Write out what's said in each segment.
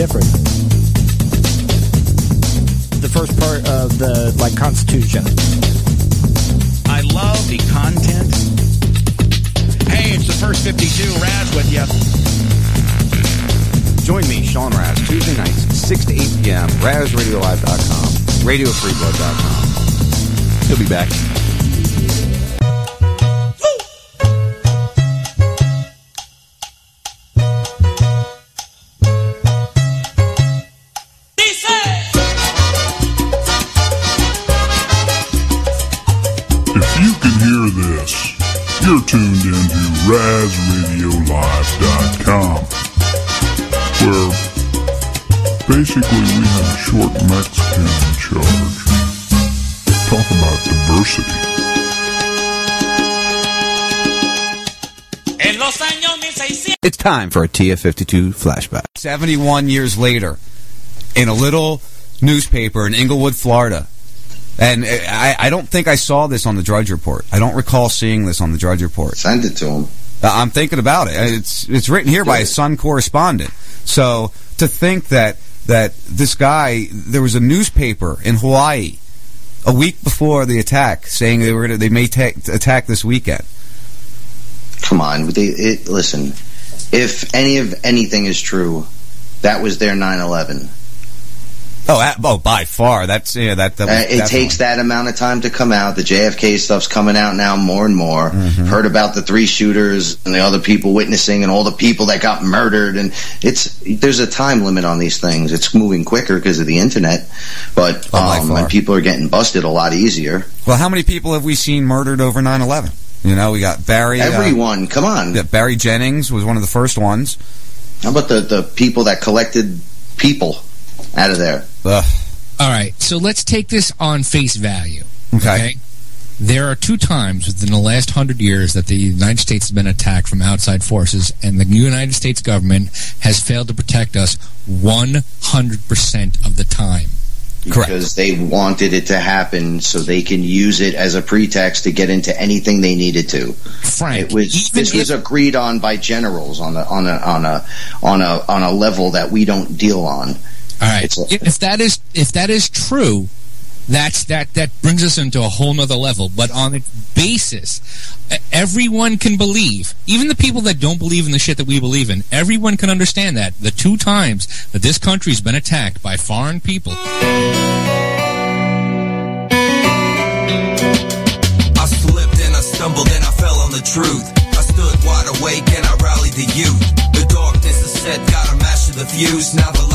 different. The first part of the like Constitution. I love the content. Hey, it's the first 52. Raz with you. Join me, Sean Raz, Tuesday nights, 6 to 8 p.m., RazRadioLive.com, RadioFreeBlood.com. He'll be back. Time for a TF52 flashback. 71 years later, in a little newspaper in Englewood, Florida. And uh, I, I don't think I saw this on the Drudge Report. I don't recall seeing this on the Drudge Report. Send it to him. Uh, I'm thinking about it. Uh, it's it's written here by a Sun correspondent. So to think that that this guy, there was a newspaper in Hawaii a week before the attack saying they were gonna, they may ta- attack this weekend. Come on, they, it, listen. If any of anything is true, that was their 9/11. Oh, oh, by far. That's yeah. That, that was Uh, it takes that amount of time to come out. The JFK stuff's coming out now more and more. Mm-hmm. Heard about the three shooters and the other people witnessing and all the people that got murdered. And it's there's a time limit on these things. It's moving quicker because of the internet, but Oh, um, and people are getting busted a lot easier. Well, how many people have we seen murdered over 9/11? You know, we got Barry. uh, Everyone, come on. yeah, Barry Jennings was one of the first ones. How about the the people that collected people out of there? Ugh. All right, so let's take this on face value. Okay. There are two times within the last hundred years that the United States has been attacked from outside forces, and the United States government has failed to protect us 100% of the time. Because they wanted it to happen so they can use it as a pretext to get into anything they needed to. Frank, it was this was agreed on by generals on a on a on a on a on a level that we don't deal on. All right. It's if that is if that is true, that's that that brings us into a whole nother level. But on its basis, everyone can believe, even the people that don't believe in the shit that we believe in, everyone can understand that the two times that this country's been attacked by foreign people. I slipped and I stumbled and I fell on the truth. I stood wide awake and I rallied the youth. The darkness is set, master the fuse. Now the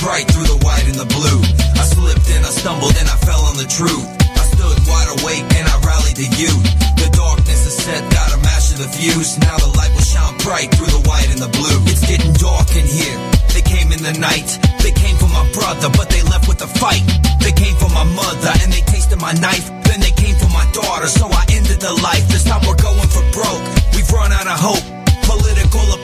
bright through the white and the blue. I slipped and I stumbled and I fell on the truth. I stood wide awake and I rallied the youth. The darkness is set, gotta master the fuse. Now the light will shine bright through the white and the blue. It's getting dark in here. They came in the night. They came for my brother, but they left with a fight. They came for my mother and they tasted my knife. Then they came for my daughter, so I ended the life. This time we're going for broke. We've run out of hope.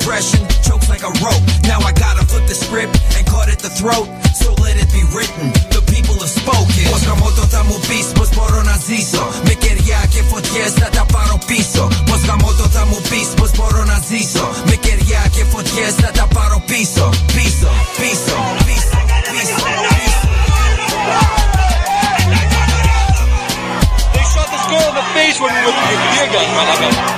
Political chokes like a rope. Now I gotta flip the script and cut at the throat. So let it be written. The people have spoken. Moskamoto tamu pismo sporo naziso. Me quería que taparo piso. Moskamoto tamu pismo sporo naziso. Me quería que taparo piso. Piso, piso, piso, piso, shot this girl in the face when we were with beer guns,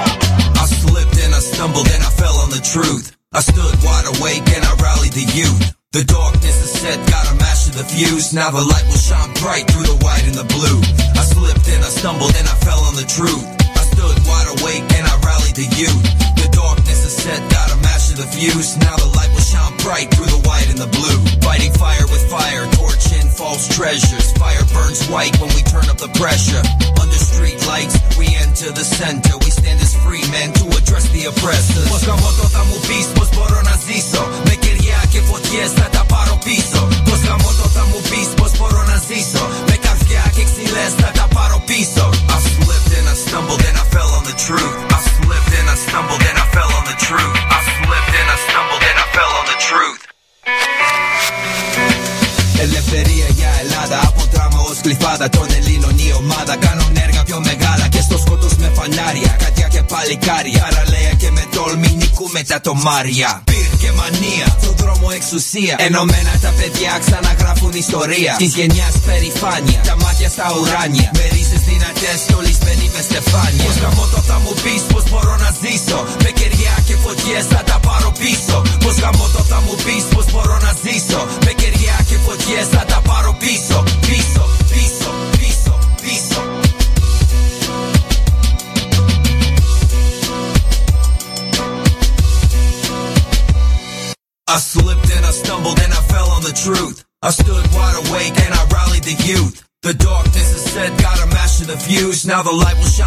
I slipped and I stumbled and I fell on the truth. I stood wide awake and I rallied the youth. The darkness is set, gotta master the fuse. Now the light will shine bright through the white and the blue. I slipped and I stumbled and I fell on the truth. Stood wide awake and I rallied the youth. The darkness is set, gotta master the fuse. Now the light will shine bright through the white and the blue. Fighting fire with fire, torching false treasures. Fire burns white when we turn up the pressure. Under street lights, we enter the center. We stand as free men to address the oppressors stumbled and I fell on the truth. I slipped and I stumbled and I fell on the truth. I slipped and I stumbled and I fell on the truth. Ελευθερία για Ελλάδα από τράμα ως κλειφάδα Τον Ελλήνων η ομάδα Κάνω έργα φανάρια Κατιά και παλικάρια. Παραλέα και με τόλμη Νικούμε τα τομάρια. Πυρ και μανία Στον δρόμο εξουσία. Ενωμένα τα παιδιά ξαναγράφουν ιστορία. Της γενιάς περηφάνεια Τα μάτια στα ουράνια. Με ρίζες δυνατές Στολισμένοι μες στεφάνια. Πως γαμώτο θα μου πεις Πως μπορώ να ζήσω; Με κεριά και φωτιές θα τα πάρω πίσω. Πως γαμώτο θα μου πεις Πως μπορώ να ζήσω; Με κεριά και φωτιές θα the light will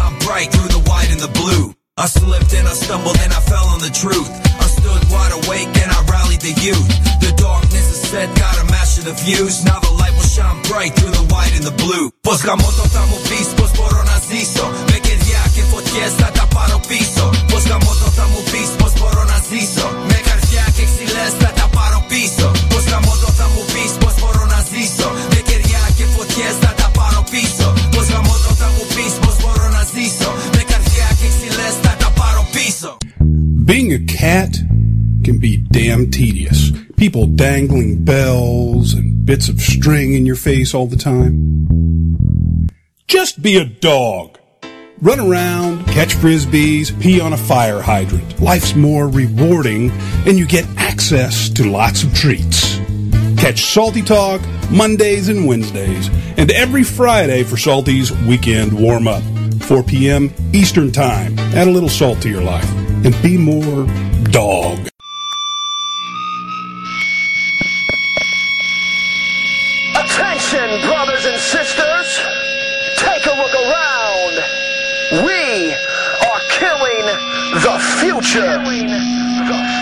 People dangling bells and bits of string in your face all the time. Just be a dog. Run around, catch frisbees, pee on a fire hydrant. Life's more rewarding and you get access to lots of treats. Catch Salty Talk Mondays and Wednesdays and every Friday for Salty's Weekend Warm Up. 4 p.m. Eastern Time. Add a little salt to your life and be more dog. Sisters! Take a look around! We are killing the future!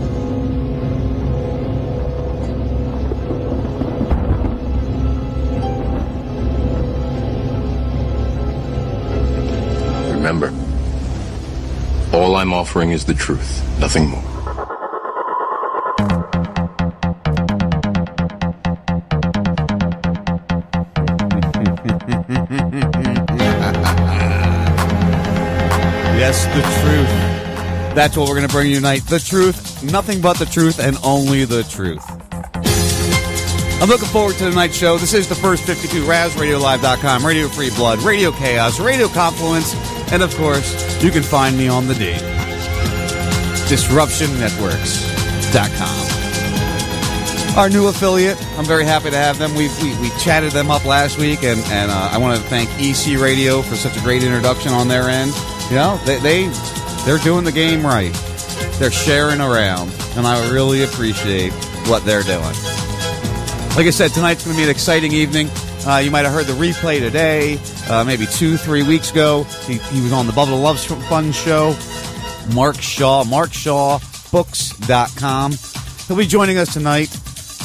Offering is the truth, nothing more. Yes, the truth. That's what we're going to bring you tonight. The truth, nothing but the truth, and only the truth. I'm looking forward to tonight's show. This is the first 52, RazRadioLive.com, Radio Free Blood, Radio Chaos, Radio Confluence, and of course, you can find me on the D. DisruptionNetworks.com. Our new affiliate, I'm very happy to have them. we we, we chatted them up last week, and, and uh, I want to thank EC Radio for such a great introduction on their end. You know, they, they, they're doing the game right. They're sharing around, and I really appreciate what they're doing. Like I said, tonight's going to be an exciting evening. Uh, you might have heard the replay today, uh, maybe two, three weeks ago. He, he was on the Bubba Love Fun show. Mark Shaw, markshawbooks.com. He'll be joining us tonight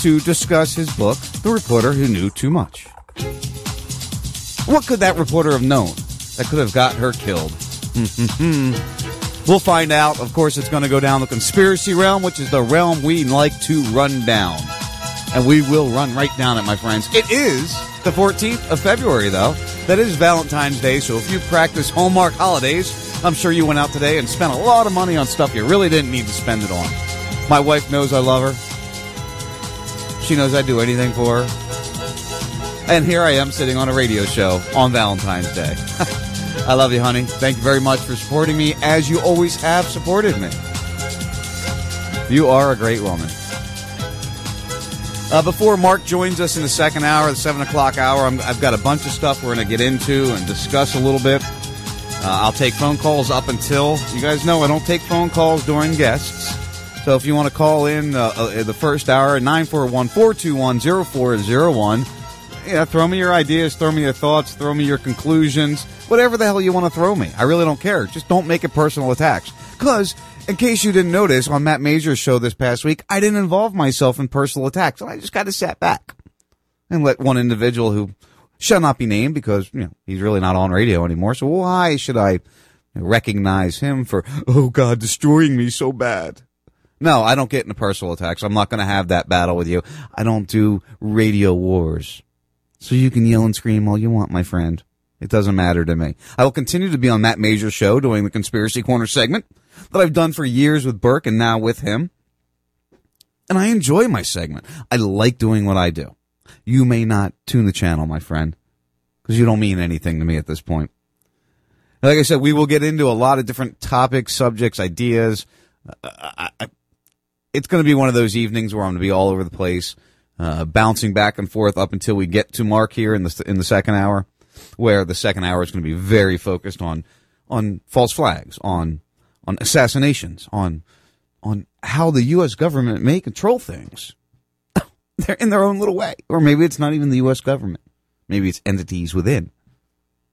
to discuss his book, The Reporter Who Knew Too Much. What could that reporter have known that could have got her killed? we'll find out. Of course, it's going to go down the conspiracy realm, which is the realm we like to run down. And we will run right down it, my friends. It is the 14th of February, though. That is Valentine's Day, so if you practice Hallmark holidays, I'm sure you went out today and spent a lot of money on stuff you really didn't need to spend it on. My wife knows I love her. She knows I'd do anything for her. And here I am sitting on a radio show on Valentine's Day. I love you, honey. Thank you very much for supporting me as you always have supported me. You are a great woman. Uh, before Mark joins us in the second hour, the 7 o'clock hour, i have got a bunch of stuff we're going to get into and discuss a little bit. Uh, I'll take phone calls up until, you guys know I don't take phone calls during guests. So if you want to call in uh, uh, the first hour, 941 421 0401, yeah, throw me your ideas, throw me your thoughts, throw me your conclusions, whatever the hell you want to throw me. I really don't care. Just don't make it personal attacks. Because in case you didn't notice, on Matt Major's show this past week, I didn't involve myself in personal attacks. And I just kind of sat back and let one individual who shall not be named because you know he's really not on radio anymore. So why should I recognize him for oh God destroying me so bad? No, I don't get into personal attacks. I'm not going to have that battle with you. I don't do radio wars. So you can yell and scream all you want, my friend. It doesn't matter to me. I will continue to be on Matt Major's show doing the Conspiracy Corner segment that I've done for years with Burke and now with him. And I enjoy my segment. I like doing what I do. You may not tune the channel, my friend, because you don't mean anything to me at this point. Like I said, we will get into a lot of different topics, subjects, ideas. I, I, it's going to be one of those evenings where I'm going to be all over the place, uh, bouncing back and forth up until we get to Mark here in the in the second hour, where the second hour is going to be very focused on on false flags, on on assassinations, on on how the U.S. government may control things. They're in their own little way, or maybe it's not even the U.S. government. Maybe it's entities within.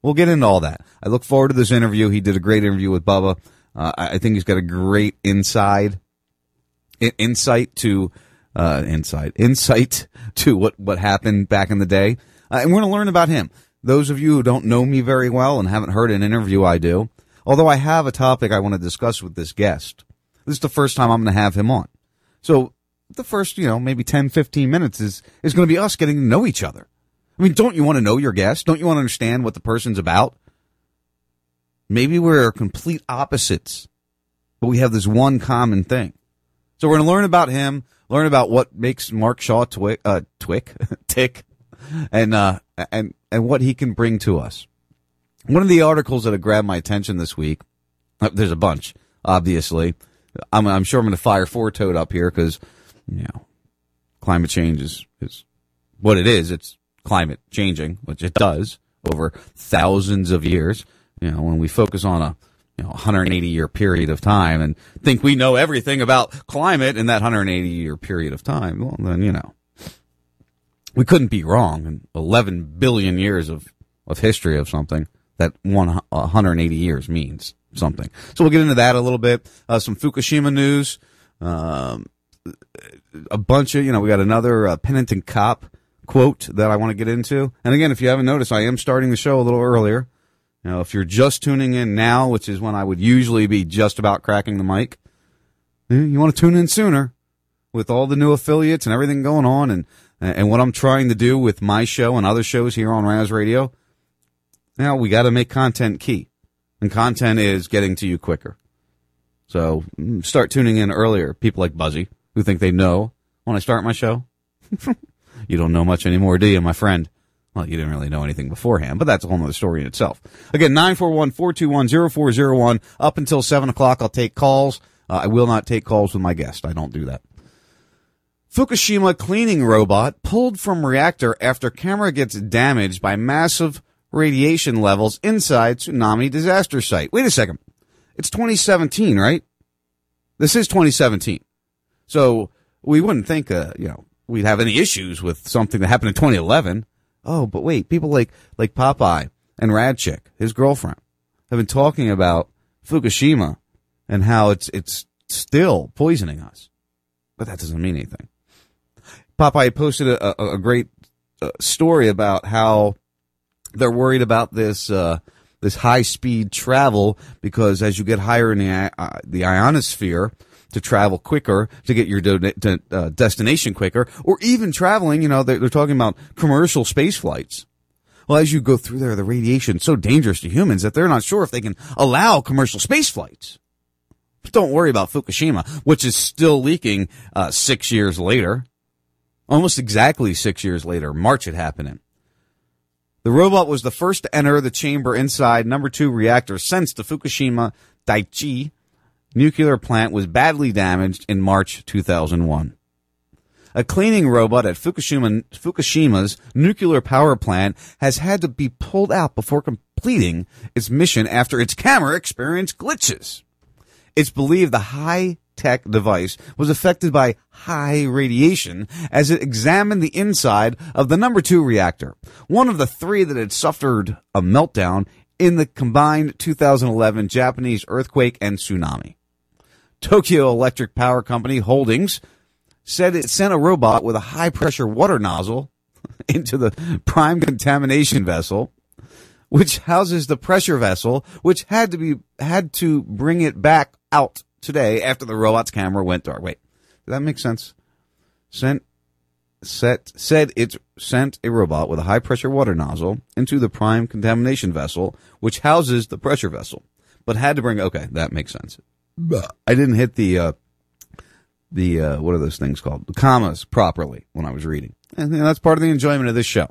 We'll get into all that. I look forward to this interview. He did a great interview with Bubba. Uh, I think he's got a great inside insight to uh, insight insight to what what happened back in the day, uh, and we're going to learn about him. Those of you who don't know me very well and haven't heard an interview I do, Although I have a topic I want to discuss with this guest. This is the first time I'm going to have him on. So the first, you know, maybe 10, 15 minutes is, is going to be us getting to know each other. I mean, don't you want to know your guest? Don't you want to understand what the person's about? Maybe we're complete opposites, but we have this one common thing. So we're going to learn about him, learn about what makes Mark Shaw uh, twick, tick, and, uh, and, and what he can bring to us. One of the articles that have grabbed my attention this week, uh, there's a bunch, obviously. I'm, I'm sure I'm going to fire four toed up here because, you know, climate change is, is what it is. It's climate changing, which it does over thousands of years. You know, when we focus on a, you know 180 year period of time and think we know everything about climate in that 180 year period of time, well then you know we couldn't be wrong in 11 billion years of of history of something that one 180 years means something. So we'll get into that a little bit. Uh, some Fukushima news. Um, a bunch of, you know, we got another uh, penitent cop quote that I want to get into. And again, if you haven't noticed, I am starting the show a little earlier. You know, if you're just tuning in now, which is when I would usually be just about cracking the mic, you want to tune in sooner with all the new affiliates and everything going on and, and what I'm trying to do with my show and other shows here on Raz Radio. Now we got to make content key and content is getting to you quicker. So mm, start tuning in earlier. People like Buzzy who think they know when I start my show. you don't know much anymore, do you, my friend? Well, you didn't really know anything beforehand, but that's a whole other story in itself. Again, 941-421-0401. Up until 7 o'clock, I'll take calls. Uh, I will not take calls with my guest. I don't do that. Fukushima cleaning robot pulled from reactor after camera gets damaged by massive radiation levels inside tsunami disaster site. Wait a second. It's 2017, right? This is 2017. So we wouldn't think, uh, you know, we'd have any issues with something that happened in 2011. Oh, but wait, people like, like Popeye and Radchick, his girlfriend, have been talking about Fukushima and how it's, it's still poisoning us. But that doesn't mean anything. Popeye posted a, a, a great uh, story about how they're worried about this, uh, this high speed travel because as you get higher in the, uh, the ionosphere, to travel quicker, to get your uh, destination quicker, or even traveling, you know, they're, they're talking about commercial space flights. Well, as you go through there, the radiation is so dangerous to humans that they're not sure if they can allow commercial space flights. But don't worry about Fukushima, which is still leaking uh, six years later. Almost exactly six years later. March it happened in. The robot was the first to enter the chamber inside number two reactor since the Fukushima Daiichi nuclear plant was badly damaged in March 2001. A cleaning robot at Fukushima, Fukushima's nuclear power plant has had to be pulled out before completing its mission after its camera experienced glitches. It's believed the high tech device was affected by high radiation as it examined the inside of the number two reactor, one of the three that had suffered a meltdown in the combined 2011 Japanese earthquake and tsunami. Tokyo Electric Power Company Holdings said it sent a robot with a high pressure water nozzle into the prime contamination vessel, which houses the pressure vessel, which had to be, had to bring it back out today after the robot's camera went dark. Wait, did that make sense? Sent, set, said it sent a robot with a high pressure water nozzle into the prime contamination vessel, which houses the pressure vessel, but had to bring, okay, that makes sense. I didn't hit the uh, the uh, what are those things called? The commas properly when I was reading, and know, that's part of the enjoyment of this show.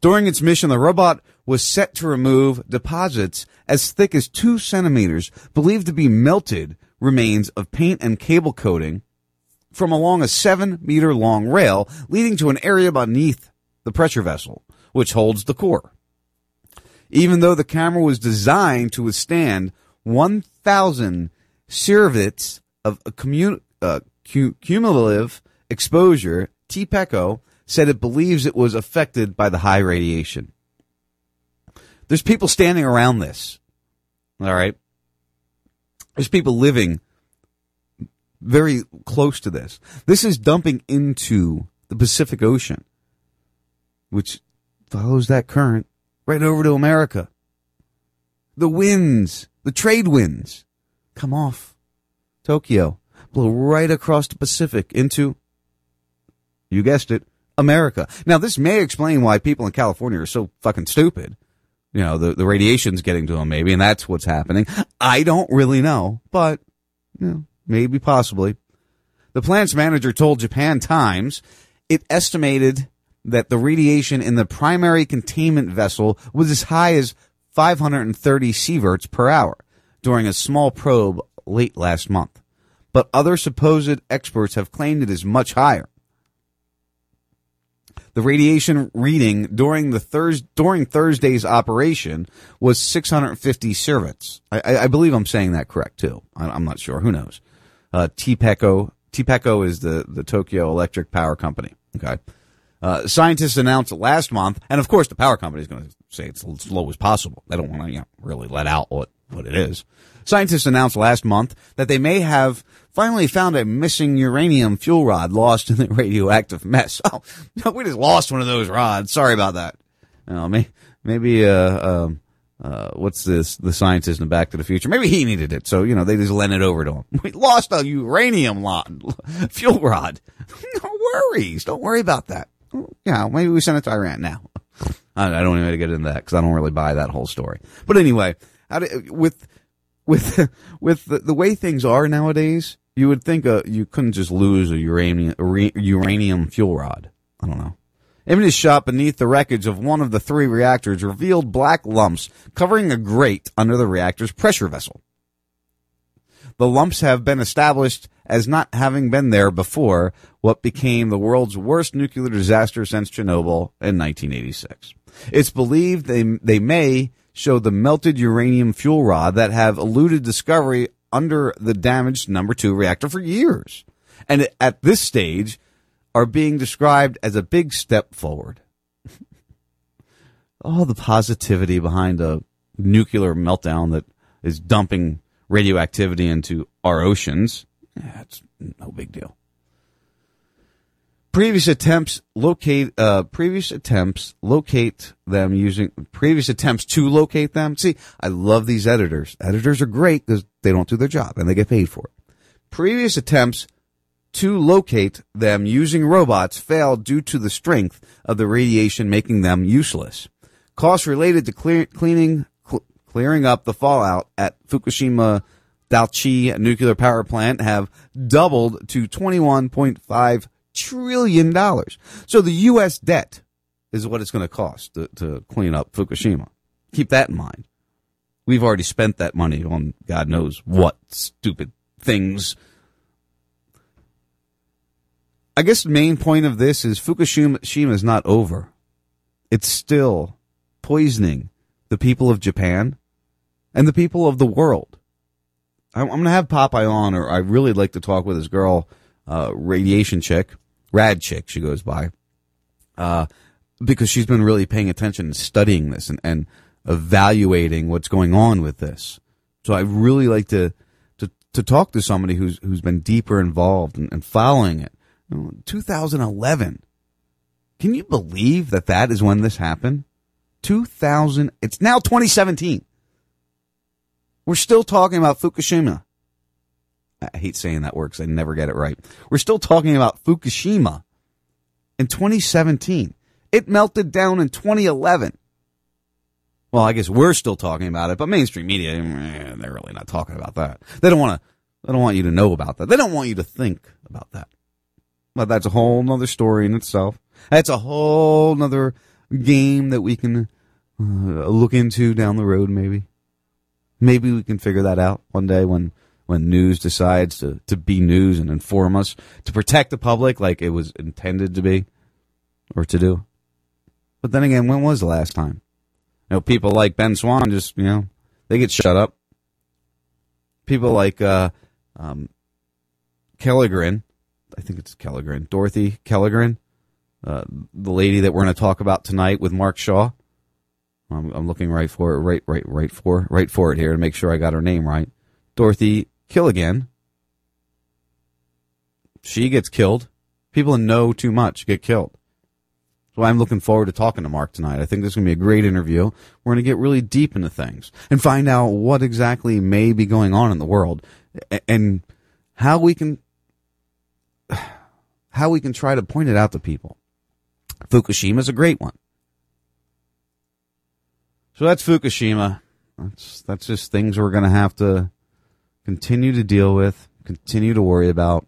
During its mission, the robot was set to remove deposits as thick as two centimeters, believed to be melted remains of paint and cable coating from along a seven meter long rail leading to an area beneath the pressure vessel, which holds the core. Even though the camera was designed to withstand 1,000 sieverts of a commun- uh, cu- cumulative exposure, TEPCO said it believes it was affected by the high radiation. There's people standing around this. All right. There's people living very close to this. This is dumping into the Pacific Ocean, which follows that current right over to America. The winds, the trade winds come off Tokyo, blow right across the Pacific into, you guessed it, America. Now, this may explain why people in California are so fucking stupid. You know, the, the radiation's getting to them maybe, and that's what's happening. I don't really know, but, you know, maybe possibly. The plant's manager told Japan Times it estimated that the radiation in the primary containment vessel was as high as 530 sieverts per hour during a small probe late last month. But other supposed experts have claimed it is much higher. The radiation reading during the Thurs during Thursday's operation was 650 sieverts. I, I, I believe I'm saying that correct too. I, I'm not sure. Who knows? Uh, TEPCO is the the Tokyo Electric Power Company. Okay. Uh, scientists announced last month, and of course the power company is going to say it's as low as possible. They don't want to you know, really let out what, what it is. Scientists announced last month that they may have finally found a missing uranium fuel rod lost in the radioactive mess. Oh, no, we just lost one of those rods. Sorry about that. You know, may, maybe, uh, um, uh, what's this? The scientist in Back to the Future. Maybe he needed it. So, you know, they just lent it over to him. We lost a uranium lot, fuel rod. no worries. Don't worry about that. Yeah, maybe we send it to Iran now. I don't even to get into that because I don't really buy that whole story. But anyway, do, with with with the, the way things are nowadays, you would think uh, you couldn't just lose a uranium a uranium fuel rod. I don't know. Images shot beneath the wreckage of one of the three reactors revealed black lumps covering a grate under the reactor's pressure vessel. The lumps have been established as not having been there before what became the world's worst nuclear disaster since Chernobyl in 1986. It's believed they, they may show the melted uranium fuel rod that have eluded discovery under the damaged number two reactor for years. And at this stage are being described as a big step forward. All the positivity behind a nuclear meltdown that is dumping radioactivity into our oceans. Yeah, it's no big deal. Previous attempts locate uh, previous attempts locate them using previous attempts to locate them. See, I love these editors. Editors are great because they don't do their job and they get paid for it. Previous attempts to locate them using robots failed due to the strength of the radiation making them useless. Costs related to clear, cleaning cl- clearing up the fallout at Fukushima Daiichi nuclear power plant have doubled to 21.5 trillion dollars. So the U.S. debt is what it's going to cost to, to clean up Fukushima. Keep that in mind. We've already spent that money on God knows what stupid things. I guess the main point of this is Fukushima is not over. It's still poisoning the people of Japan and the people of the world. I'm, going to have Popeye on, or I really like to talk with this girl, uh, radiation chick, rad chick, she goes by, uh, because she's been really paying attention and studying this and, and evaluating what's going on with this. So I really like to, to, to talk to somebody who's, who's been deeper involved and, and following it. You know, 2011. Can you believe that that is when this happened? 2000, it's now 2017. We're still talking about Fukushima. I hate saying that word because I never get it right. We're still talking about Fukushima in 2017. It melted down in 2011. Well, I guess we're still talking about it, but mainstream media, eh, they're really not talking about that. They don't want to, they don't want you to know about that. They don't want you to think about that. But that's a whole nother story in itself. That's a whole nother game that we can uh, look into down the road, maybe. Maybe we can figure that out one day when, when news decides to, to be news and inform us, to protect the public like it was intended to be or to do. But then again, when was the last time? You know, people like Ben Swann just, you know, they get shut up. People like, uh, um, Kelligren, I think it's Kelligren, Dorothy Kelligren, uh, the lady that we're going to talk about tonight with Mark Shaw. I'm, I'm, looking right for it, right, right, right for, right for it here to make sure I got her name right. Dorothy Kilgallen. She gets killed. People who know too much get killed. So I'm looking forward to talking to Mark tonight. I think this is going to be a great interview. We're going to get really deep into things and find out what exactly may be going on in the world and how we can, how we can try to point it out to people. Fukushima is a great one. So that's Fukushima. That's that's just things we're going to have to continue to deal with, continue to worry about.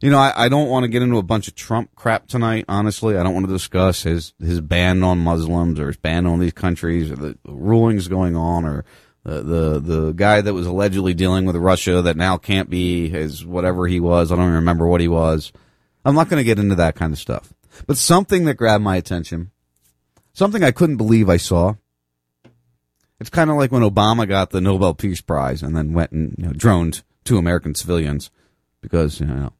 You know, I, I don't want to get into a bunch of Trump crap tonight. Honestly, I don't want to discuss his his ban on Muslims or his ban on these countries or the rulings going on or the the the guy that was allegedly dealing with Russia that now can't be his whatever he was. I don't even remember what he was. I'm not going to get into that kind of stuff. But something that grabbed my attention, something I couldn't believe I saw. It's kind of like when Obama got the Nobel Peace Prize and then went and you know, droned two American civilians because you know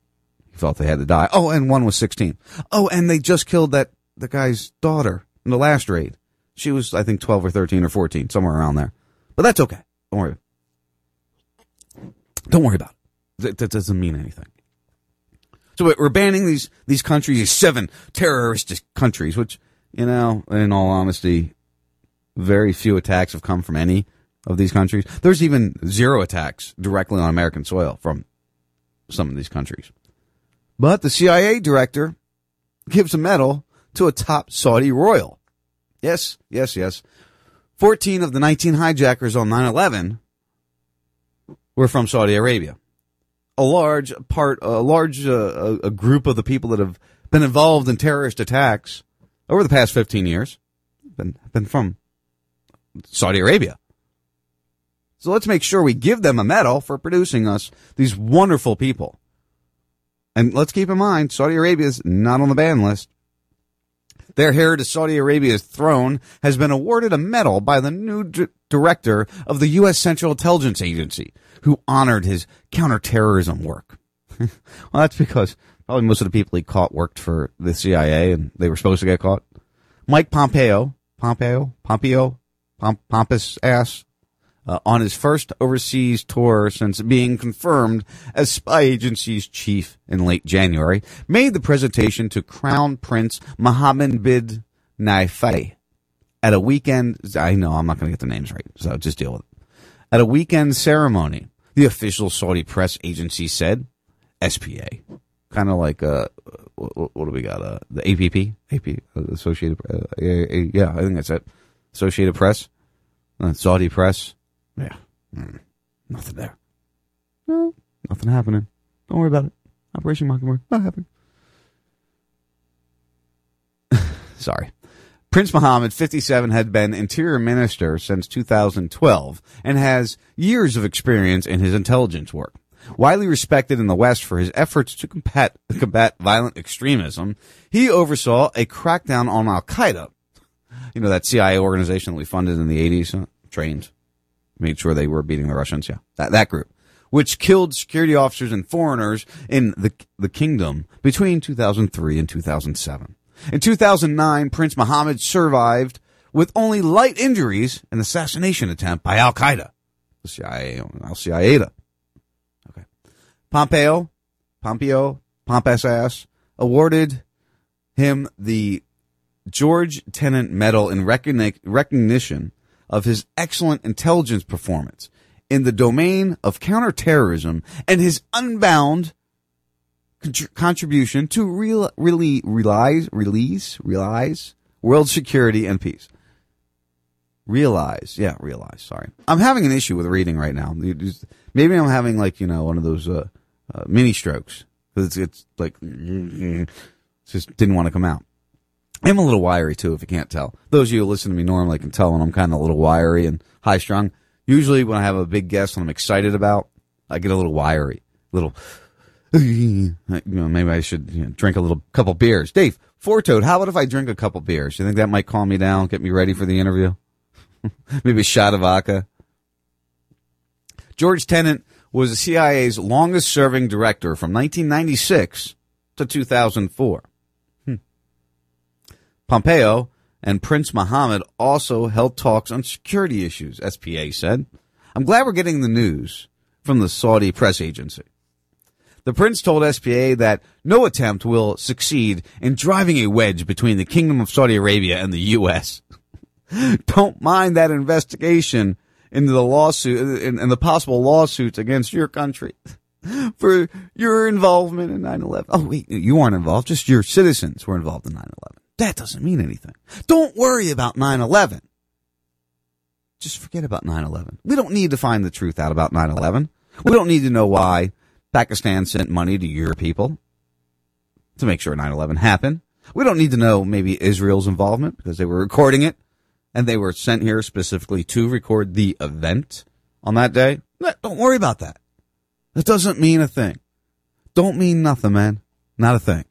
he felt they had to die. Oh, and one was 16. Oh, and they just killed that the guy's daughter in the last raid. She was, I think, 12 or 13 or 14, somewhere around there. But that's okay. Don't worry. Don't worry about it. That, doesn't mean anything. So we're banning these these countries, these seven terroristic countries, which you know, in all honesty, very few attacks have come from any of these countries. There's even zero attacks directly on American soil from some of these countries. But the CIA director gives a medal to a top Saudi royal. Yes, yes, yes. 14 of the 19 hijackers on 9 11 were from Saudi Arabia. A large part, a large uh, a group of the people that have been involved in terrorist attacks over the past 15 years been, been from Saudi Arabia. So let's make sure we give them a medal for producing us these wonderful people. And let's keep in mind, Saudi Arabia is not on the ban list. Their heir to Saudi Arabia's throne has been awarded a medal by the new d- director of the U.S. Central Intelligence Agency, who honored his counterterrorism work. well, that's because probably most of the people he caught worked for the CIA and they were supposed to get caught. Mike Pompeo, Pompeo, Pompeo, Pom- pompous ass, uh, on his first overseas tour since being confirmed as spy agency's chief in late January, made the presentation to Crown Prince Mohammed bin Nayef at a weekend. I know I'm not going to get the names right, so just deal with it. At a weekend ceremony, the official Saudi press agency said, SPA, kind of like uh, what, what, do we got? Uh, the APP, AP, Associated. Uh, yeah, I think that's it. Associated Press, Saudi Press. Yeah. Mm, nothing there. No, nothing happening. Don't worry about it. Operation Mockingbird, not happening. Sorry. Prince Mohammed, 57, had been interior minister since 2012 and has years of experience in his intelligence work. Widely respected in the West for his efforts to combat, combat violent extremism, he oversaw a crackdown on Al Qaeda. You know, that CIA organization that we funded in the 80s, uh, trained made sure they were beating the Russians. Yeah, that that group, which killed security officers and foreigners in the the kingdom between 2003 and 2007. In 2009, Prince Mohammed survived with only light injuries an assassination attempt by Al Qaeda, the CIA, Al Qaeda. Okay, Pompeo, Pompeo, pompous ass, awarded him the George Tenet Medal in recognition of his excellent intelligence performance in the domain of counterterrorism and his unbound contribution to real, really realize, release, realize world security and peace. Realize, yeah, realize. Sorry, I'm having an issue with reading right now. Maybe I'm having like you know one of those uh, uh, mini strokes. It's, it's like just didn't want to come out. I'm a little wiry too, if you can't tell. Those of you who listen to me normally can tell when I'm kind of a little wiry and high strung. Usually when I have a big guest and I'm excited about, I get a little wiry, little, you know, maybe I should you know, drink a little couple beers. Dave, Four Toad, how about if I drink a couple beers? You think that might calm me down, get me ready for the interview? maybe a shot of vodka. George Tenet was the CIA's longest serving director from 1996 to 2004. Pompeo and Prince Mohammed also held talks on security issues, SPA said. I'm glad we're getting the news from the Saudi press agency. The prince told SPA that no attempt will succeed in driving a wedge between the Kingdom of Saudi Arabia and the U.S. Don't mind that investigation into the lawsuit and the possible lawsuits against your country for your involvement in 9-11. Oh, wait, you weren't involved. Just your citizens were involved in 9-11. That doesn't mean anything. Don't worry about 9-11. Just forget about 9-11. We don't need to find the truth out about 9-11. We don't need to know why Pakistan sent money to your people to make sure 9-11 happened. We don't need to know maybe Israel's involvement because they were recording it and they were sent here specifically to record the event on that day. Don't worry about that. That doesn't mean a thing. Don't mean nothing, man. Not a thing.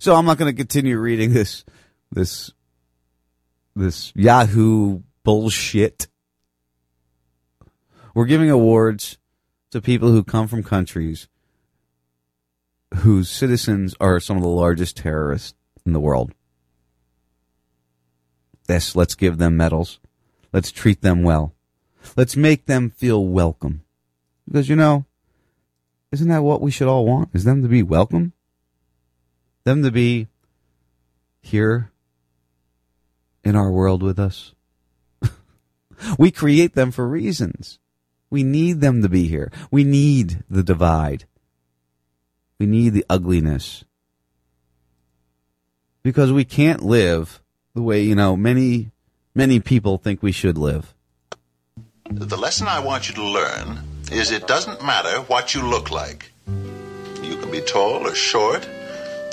So I'm not going to continue reading this this this Yahoo bullshit. We're giving awards to people who come from countries whose citizens are some of the largest terrorists in the world. Yes, let's give them medals. Let's treat them well. Let's make them feel welcome. Because, you know, isn't that what we should all want? Is them to be welcome? Them to be here in our world with us? we create them for reasons. We need them to be here. We need the divide. We need the ugliness. Because we can't live the way, you know, many, many people think we should live. The lesson I want you to learn is it doesn't matter what you look like. You can be tall or short,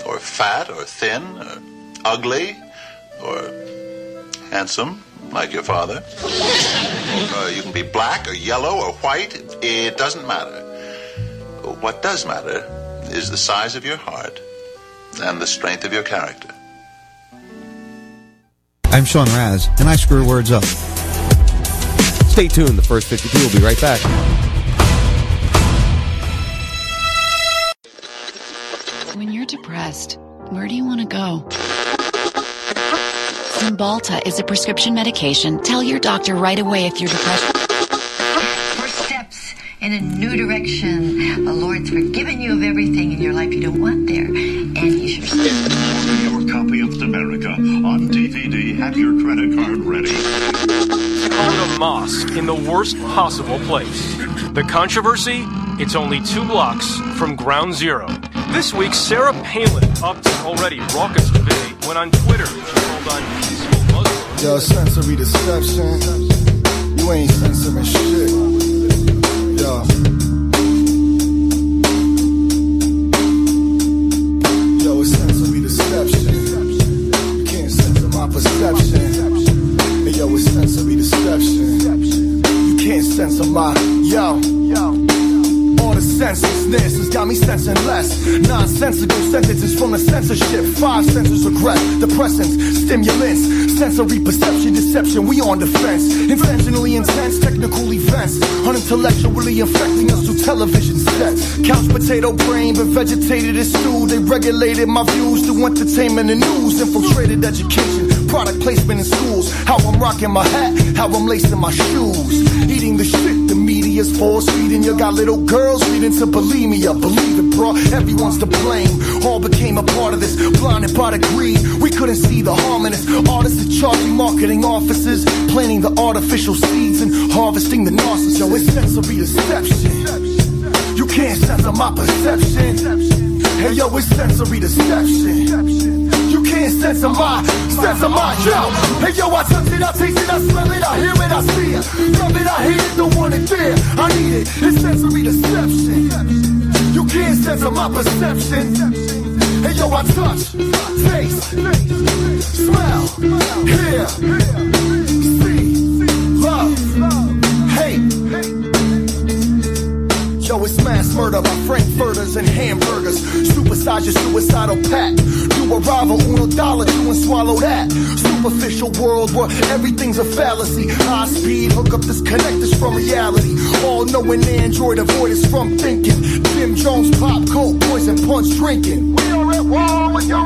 or fat or thin, or ugly, or handsome, like your father. Uh, you can be black or yellow or white. It doesn't matter. What does matter is the size of your heart and the strength of your character. I'm Sean Raz, and I screw words up. Stay tuned. The first 52 will be right back. You're depressed, where do you want to go? Cymbalta is a prescription medication. Tell your doctor right away if you're depressed. First steps in a new direction. The Lord's forgiven you of everything in your life you don't want there. And you should order Your copy of America on DVD. Have your credit card ready. Own a mosque in the worst possible place. The controversy? It's only two blocks from ground zero. This week, Sarah Palin upped already raucous debate when on Twitter she called on peaceful Muslims. Yo, sensory deception. You ain't censoring shit. Yo. Yo, it's sensory deception. You can't censor my perception. Hey, yo, it's sensory deception. You can't censor my. Yo. Senselessness has got me sensing less. Nonsensical sentences from the censorship. Five senses regret, depressants, stimulants, sensory perception, deception. We on defense. Intentionally intense technical events. Unintellectually infecting us through television sets. Couch potato brain, but vegetated as stew. They regulated my views through entertainment and news. Infiltrated education, product placement in schools. How I'm rocking my hat, how I'm lacing my shoes. Eating the shit the media's force feeding. You got little girls reading to bulimia. Believe it, bro. Everyone's to blame. All became a part of this. Blinded by the greed. We couldn't see the harmonies. Artists are charging marketing offices. Planting the artificial seeds and harvesting the narcissist. Yo, it's sensory deception. You can't censor my perception. Hey, yo, it's sensory deception. You can't censor my, censor my, yo. Hey, yo, I touch it, I taste it, I smell it, I hear it, I see it. Love it, I hate it, don't want it there. I need it, it's sensory deception. You can't censor my perception. Hey, yo, I touch, taste, smell, hear, see, love, hate. Yo, it's mass murder by frankfurters and hamburgers. Supersize your suicidal pack. A rival, uno dollar, do and swallow that. Superficial world where everything's a fallacy. High speed, hook up, disconnect us from reality. All knowing Android, avoid us from thinking. Jim Jones, pop, coke, poison, punch, drinking. We are at war with your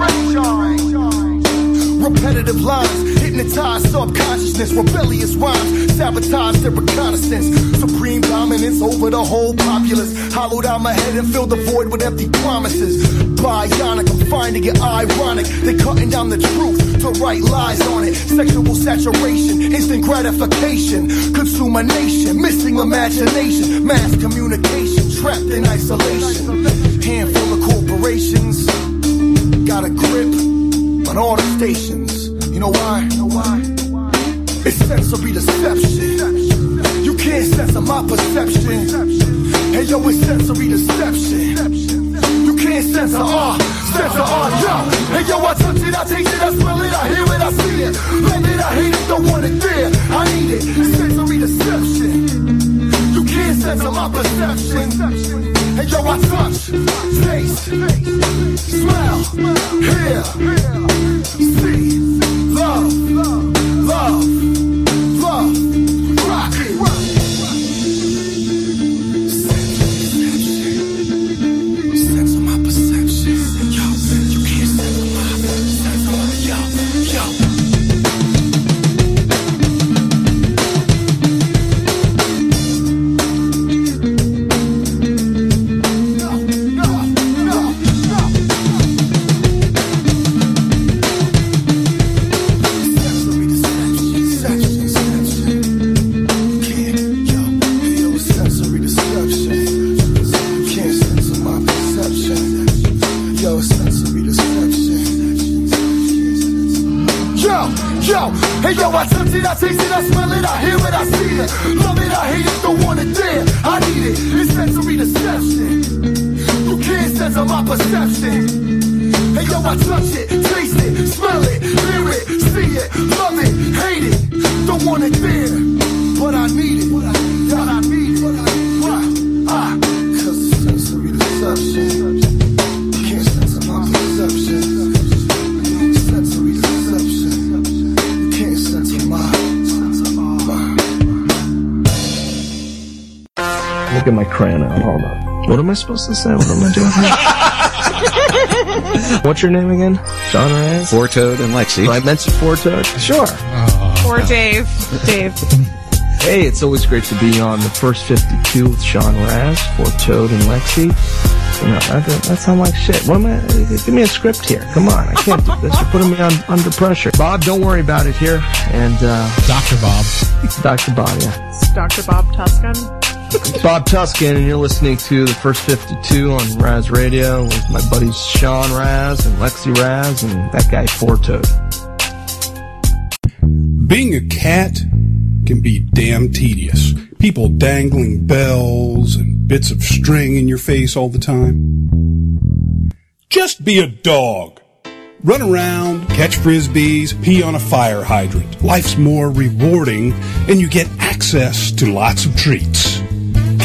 Repetitive lines, hypnotize subconsciousness, rebellious rhymes, sabotage their reconnaissance. Supreme dominance over the whole populace. Hollowed out my head and filled the void with empty promises. Bionic, I'm finding it ironic. They're cutting down the truth to write lies on it. Sexual saturation, instant gratification. Consume a nation, missing imagination. Mass communication, trapped in isolation. Handful of corporations got a grip on all the stations. You know why? Why? It's sensory deception. You can't censor my perception. Hey yo, it's sensory deception. Can't censor our, censor our, yo. Hey yo, I touch it, I taste it, I smell it, I hear it, I see it. Love it, I hate it, don't want it there. I need it. It's sensory deception. You can't censor my perception. Hey yo, I touch, taste, smell, hear, see, love, love, Look at my crayon out. Hold on. What am I supposed to say? What am I doing? What's your name again? John Reyes? Four Toad and Lexi. I mentioned Four Toad? Sure. Poor Dave. Dave. Hey, it's always great to be on the first 52 with Sean Raz, Four Toad, and Lexi. You know, that, that sound like shit. What am I? Give me a script here. Come on, I can't do this. You're putting me on under pressure. Bob, don't worry about it here. And uh, Dr. Bob. Dr. Bob, yeah. It's Dr. Bob Tuscan. Bob Tuscan, and you're listening to the first 52 on Raz Radio with my buddies Sean Raz and Lexi Raz and that guy Four Toad. Being a cat can be damn tedious. People dangling bells and bits of string in your face all the time. Just be a dog. Run around, catch frisbees, pee on a fire hydrant. Life's more rewarding and you get access to lots of treats.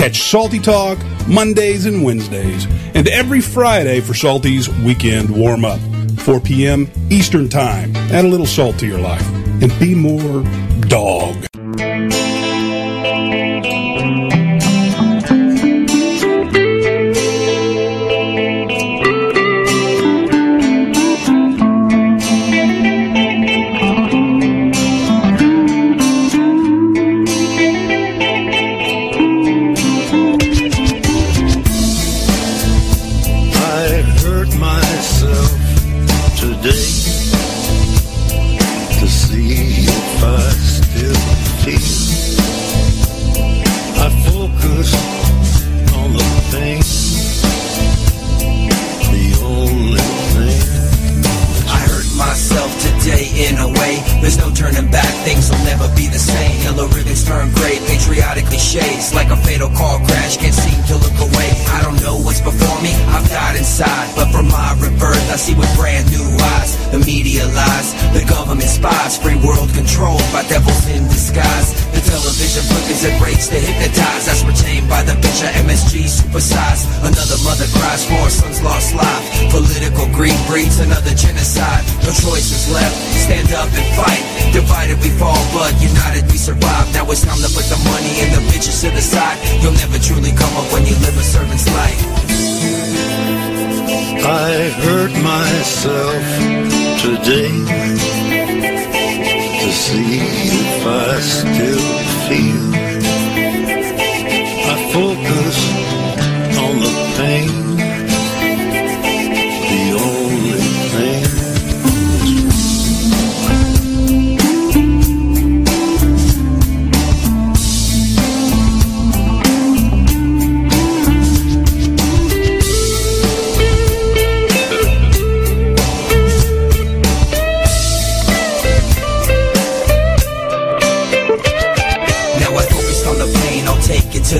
Catch Salty Talk Mondays and Wednesdays and every Friday for Salty's Weekend Warm Up. 4 p.m. Eastern Time. Add a little salt to your life and be more dog. Turn gray, patriotic cliches. Like a fatal car crash, can't seem to look away. I don't know what's before me, I've died inside. But from my rebirth, I see with brand new eyes. The media lies, the government spies. Free world controlled by devils in disguise. Television flickers and breaks to hypnotize. That's retained by the picture MSG supersize. Another mother cries for her son's lost life. Political greed breeds another genocide. No choices left. Stand up and fight. Divided we fall, but united we survive. Now it's time to put the money and the bitches to the side. You'll never truly come up when you live a servant's life. I hurt myself today see if I still feel.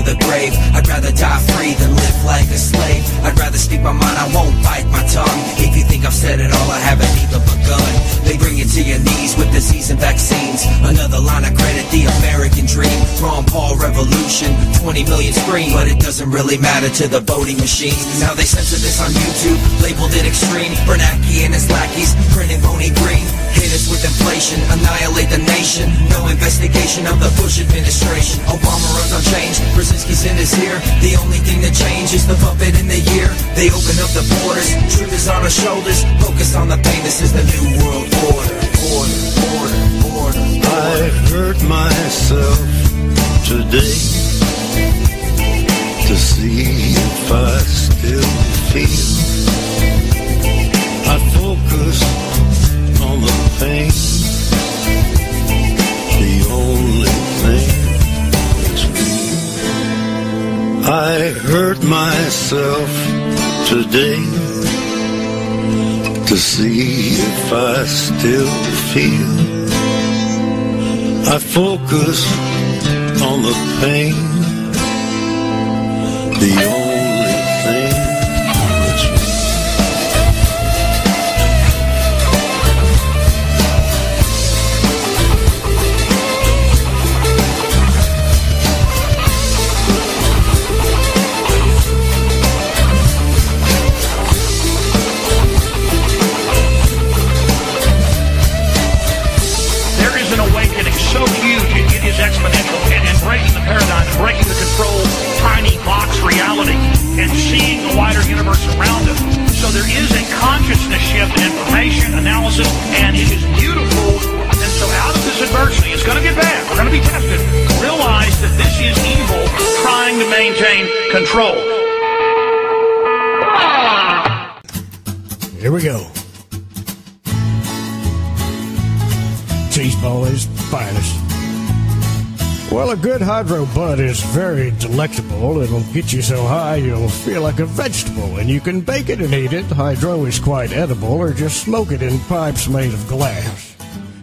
The grave. I'd rather die free than live like a slave. I'd rather speak my mind, I won't bite my tongue. If you think I've said it all, I haven't even begun. They bring you to your knees and vaccines. Another line of credit, the American dream. Ron Paul revolution, 20 million screen, but it doesn't really matter to the voting machines. Now they censor this on YouTube, labeled it extreme. Bernanke and his lackeys printing phony green. Hit us with inflation, annihilate the nation. No investigation of the Bush administration. Obama runs on change, Brzezinski's in his ear. The only thing that changed is the puppet in the year. They open up the borders, truth is on our shoulders. Focus on the pain, this is the new world order. I hurt myself today to see if I still feel. I focus on the pain, the only thing that's real. I hurt myself today to see if I still feel. I focus on the pain, the control. Here we go. Cheese is finest. Well, a good hydro bud is very delectable. It'll get you so high you'll feel like a vegetable, and you can bake it and eat it. Hydro is quite edible, or just smoke it in pipes made of glass.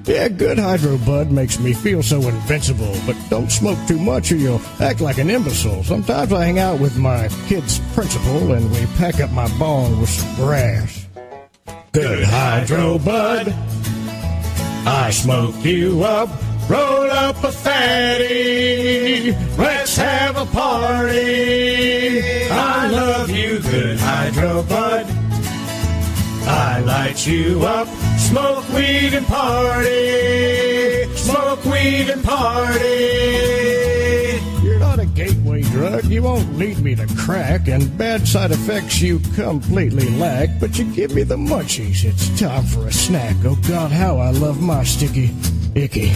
Yeah, good hydro bud makes me feel so invincible, but don't smoke too much or you'll act like an imbecile. Sometimes I hang out with my kid's principal and we pack up my bong with some grass. Good hydro bud. I smoke you up, roll up a fatty. Let's have a party. I love you, good hydro bud. I light you up, smoke weed and party. Smoke weed and party. You're not a gateway drug. You won't lead me to crack, and bad side effects you completely lack. But you give me the munchies. It's time for a snack. Oh God, how I love my sticky icky.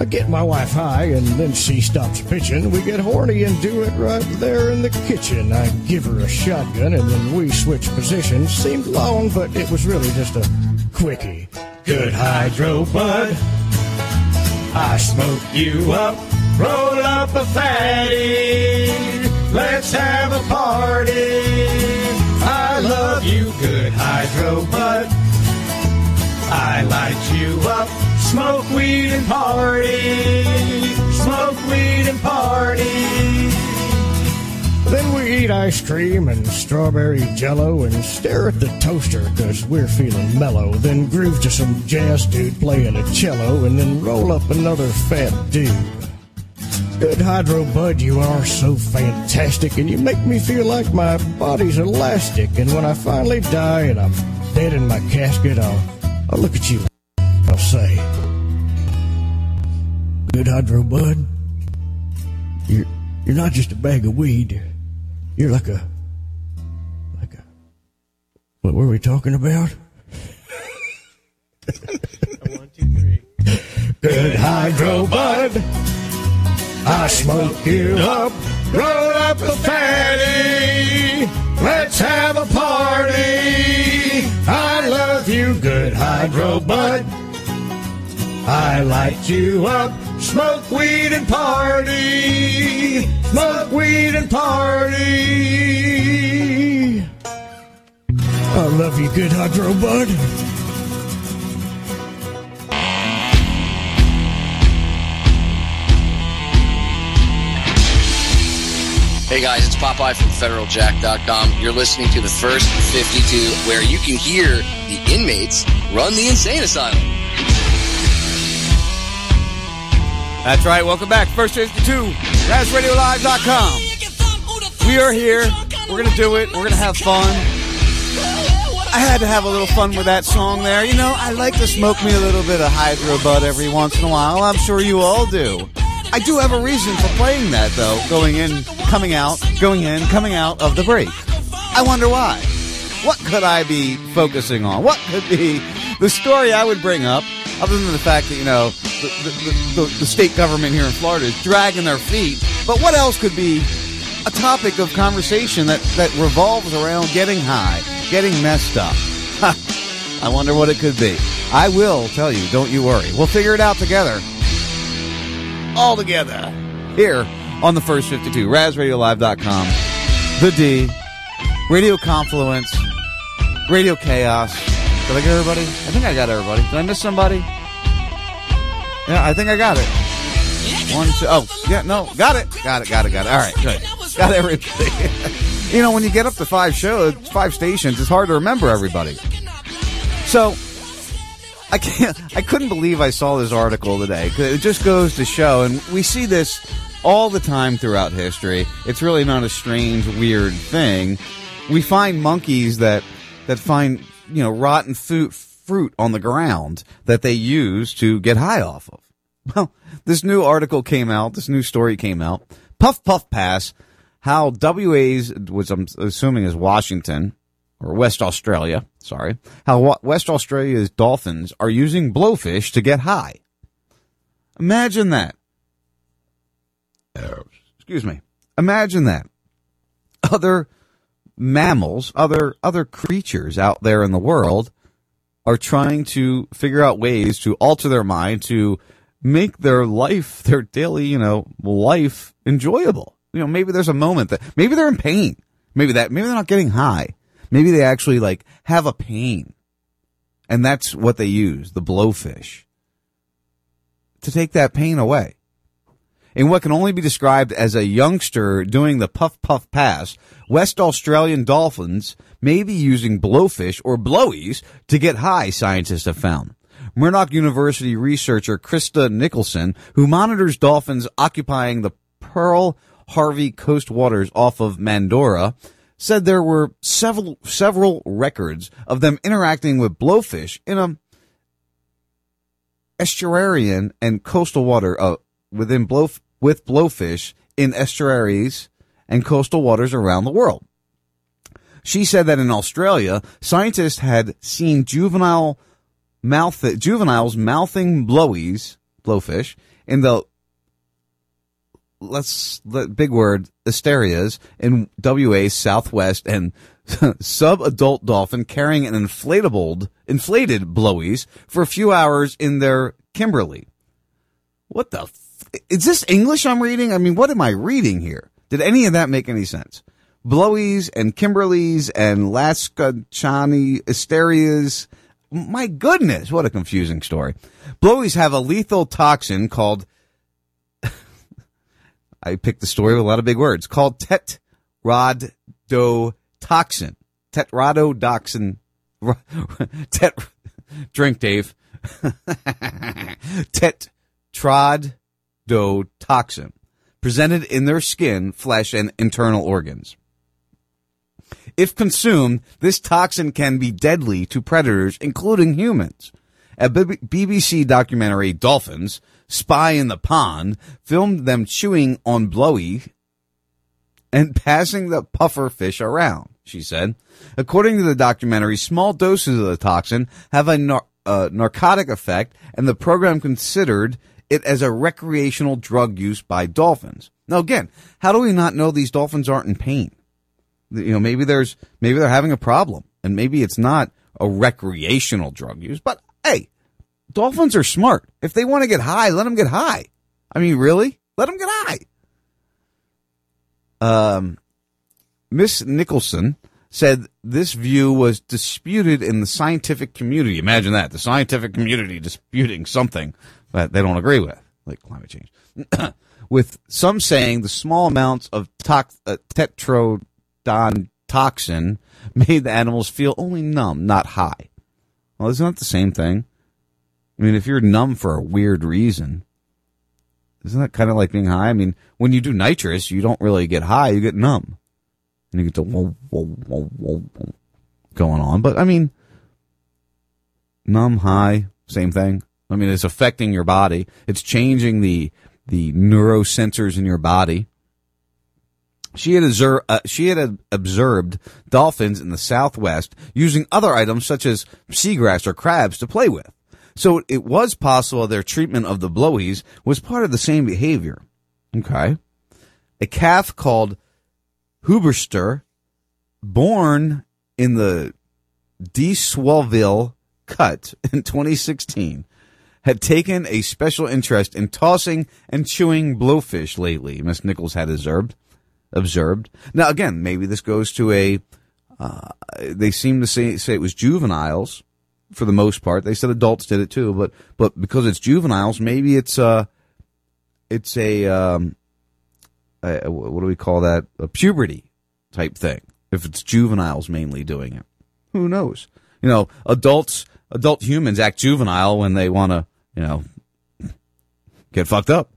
I get my wife high, and then she stops pitching. We get horny and do it right there in the kitchen. I give her a shotgun, and then we switch positions. Seemed long, but it was really just a quickie. Good hydro bud. I smoke you up, roll up a fatty. Let's have a party. I love you, good hydro bud. I light you up, smoke weed and party. Smoke weed and party. Then we eat ice cream and strawberry jello and stare at the toaster because we're feeling mellow. Then groove to some jazz dude playing a cello and then roll up another fat dude. Good hydro bud, you are so fantastic and you make me feel like my body's elastic. And when I finally die and I'm dead in my casket, I'll, I'll look at you Good hydro bud, you're, you're not just a bag of weed. You're like a, like a, what were we talking about? One, two, three. Good hydro bud. I smoke you up, roll up a fatty. Let's have a party. I love you, good hydro bud. I light you up, smoke weed and party. Smoke weed and party. I love you, good hydro bud. Hey guys, it's Popeye from FederalJack.com. You're listening to the first 52, where you can hear the inmates run the insane asylum. That's right. Welcome back. First 52, RazRadioLive.com. We are here. We're going to do it. We're going to have fun. I had to have a little fun with that song there. You know, I like to smoke me a little bit of Hydro Bud every once in a while. I'm sure you all do. I do have a reason for playing that, though, going in, coming out, going in, coming out of the break. I wonder why. What could I be focusing on? What could be the story I would bring up, other than the fact that, you know, the, the, the, the state government here in Florida is dragging their feet? But what else could be a topic of conversation that, that revolves around getting high, getting messed up? I wonder what it could be. I will tell you, don't you worry. We'll figure it out together. All together. Here on the first 52, RazRadioLive.com, The D, Radio Confluence, Radio Chaos. Did I get everybody? I think I got everybody. Did I miss somebody? Yeah, I think I got it. One, two, oh, yeah, no, got it. Got it, got it, got it. All right, good. Got everything. you know, when you get up to five shows, five stations, it's hard to remember everybody. So, I can't, I couldn't believe I saw this article today. It just goes to show, and we see this all the time throughout history. It's really not a strange, weird thing. We find monkeys that, that find, you know, rotten fruit, fruit on the ground that they use to get high off of. Well, this new article came out, this new story came out. Puff Puff Pass, how WA's, which I'm assuming is Washington, or West Australia, sorry, how West Australia's dolphins are using blowfish to get high. Imagine that. Oh, excuse me. Imagine that. Other mammals, other, other creatures out there in the world are trying to figure out ways to alter their mind to make their life, their daily, you know, life enjoyable. You know, maybe there's a moment that maybe they're in pain. Maybe that, maybe they're not getting high. Maybe they actually like have a pain. And that's what they use, the blowfish, to take that pain away. In what can only be described as a youngster doing the puff puff pass, West Australian dolphins may be using blowfish or blowies to get high, scientists have found. Murdoch University researcher Krista Nicholson, who monitors dolphins occupying the Pearl Harvey coast waters off of Mandurah, said there were several several records of them interacting with blowfish in a estuarian and coastal water uh, within blow with blowfish in estuaries and coastal waters around the world. She said that in Australia, scientists had seen juvenile mouth juveniles mouthing blowies, blowfish, in the let's let big word asterias in WA southwest and sub-adult dolphin carrying an inflatable inflated blowies for a few hours in their Kimberley. What the f- is this English I'm reading? I mean, what am I reading here? Did any of that make any sense? Blowies and Kimberleys and Laskachani asterias. My goodness, what a confusing story. Blowies have a lethal toxin called I picked the story with a lot of big words called tetrodotoxin. Tetrodotoxin. Tet, drink, Dave. Tetrodotoxin. Presented in their skin, flesh, and internal organs. If consumed, this toxin can be deadly to predators, including humans. A BBC documentary, Dolphins, Spy in the Pod, filmed them chewing on blowy and passing the puffer fish around, she said. According to the documentary, small doses of the toxin have a nar- uh, narcotic effect, and the program considered it as a recreational drug use by dolphins. Now, again, how do we not know these dolphins aren't in pain? You know, maybe there's, maybe they're having a problem, and maybe it's not a recreational drug use, but hey, dolphins are smart. If they want to get high, let them get high. I mean, really? Let them get high. Um, Miss Nicholson said this view was disputed in the scientific community. Imagine that. The scientific community disputing something that they don't agree with, like climate change. with some saying the small amounts of tox- uh, tetrodon toxin made the animals feel only numb, not high. Well, isn't that the same thing? I mean, if you're numb for a weird reason, Isn't that kind of like being high? I mean, when you do nitrous, you don't really get high; you get numb, and you get the whoa, whoa, whoa, whoa, whoa going on. But I mean, numb, high, same thing. I mean, it's affecting your body. It's changing the the neurosensors in your body. She had, obser- uh, she had observed dolphins in the southwest using other items such as seagrass or crabs to play with. So it was possible their treatment of the blowies was part of the same behavior. Okay. A calf called Huberster, born in the Dawesville cut in 2016, had taken a special interest in tossing and chewing blowfish lately, Miss Nichols had observed. Observed. Now, again, maybe this goes to a. Uh, they seem to say say it was juveniles for the most part. They said adults did it too, but but because it's juveniles, maybe it's uh it's a um a, what do we call that? A puberty type thing. If it's juveniles mainly doing it, who knows? You know, adults, adult humans act juvenile when they want to, you know, get fucked up.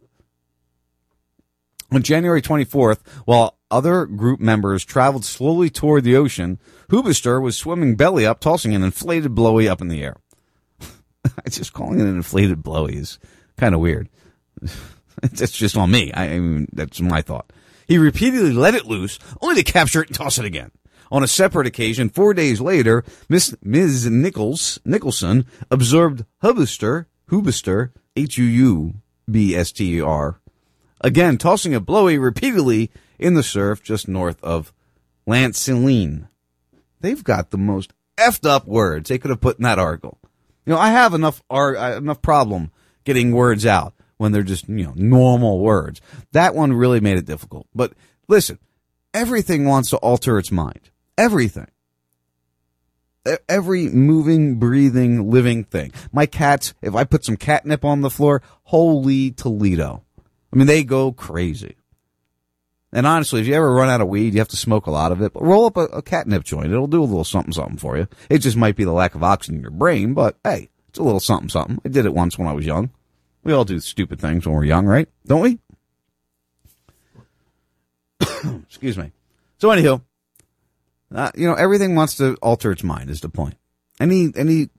On January 24th, while other group members traveled slowly toward the ocean, Hubister was swimming belly up, tossing an inflated blowy up in the air. just calling it an inflated blowy is kind of weird. That's just on me. I, I mean, that's my thought. He repeatedly let it loose, only to capture it and toss it again. On a separate occasion, four days later, Miss Ms. Nichols Nicholson observed Hubister, Hubister, H-U-U-B-S-T-E-R, again tossing a blowy repeatedly in the surf just north of Lancelin. They've got the most effed up words they could have put in that article. You know, I have enough ar- uh, enough problem getting words out when they're just you know normal words. That one really made it difficult. But listen, everything wants to alter its mind. Everything. Every moving, breathing, living thing. My cats, if I put some catnip on the floor, holy Toledo. I mean, they go crazy. And honestly, if you ever run out of weed, you have to smoke a lot of it. But roll up a, a catnip joint. It'll do a little something something for you. It just might be the lack of oxygen in your brain, but hey, it's a little something something. I did it once when I was young. We all do stupid things when we're young, right? Don't we? Excuse me. So, anywho, uh, you know, everything wants to alter its mind. Is the point? Any any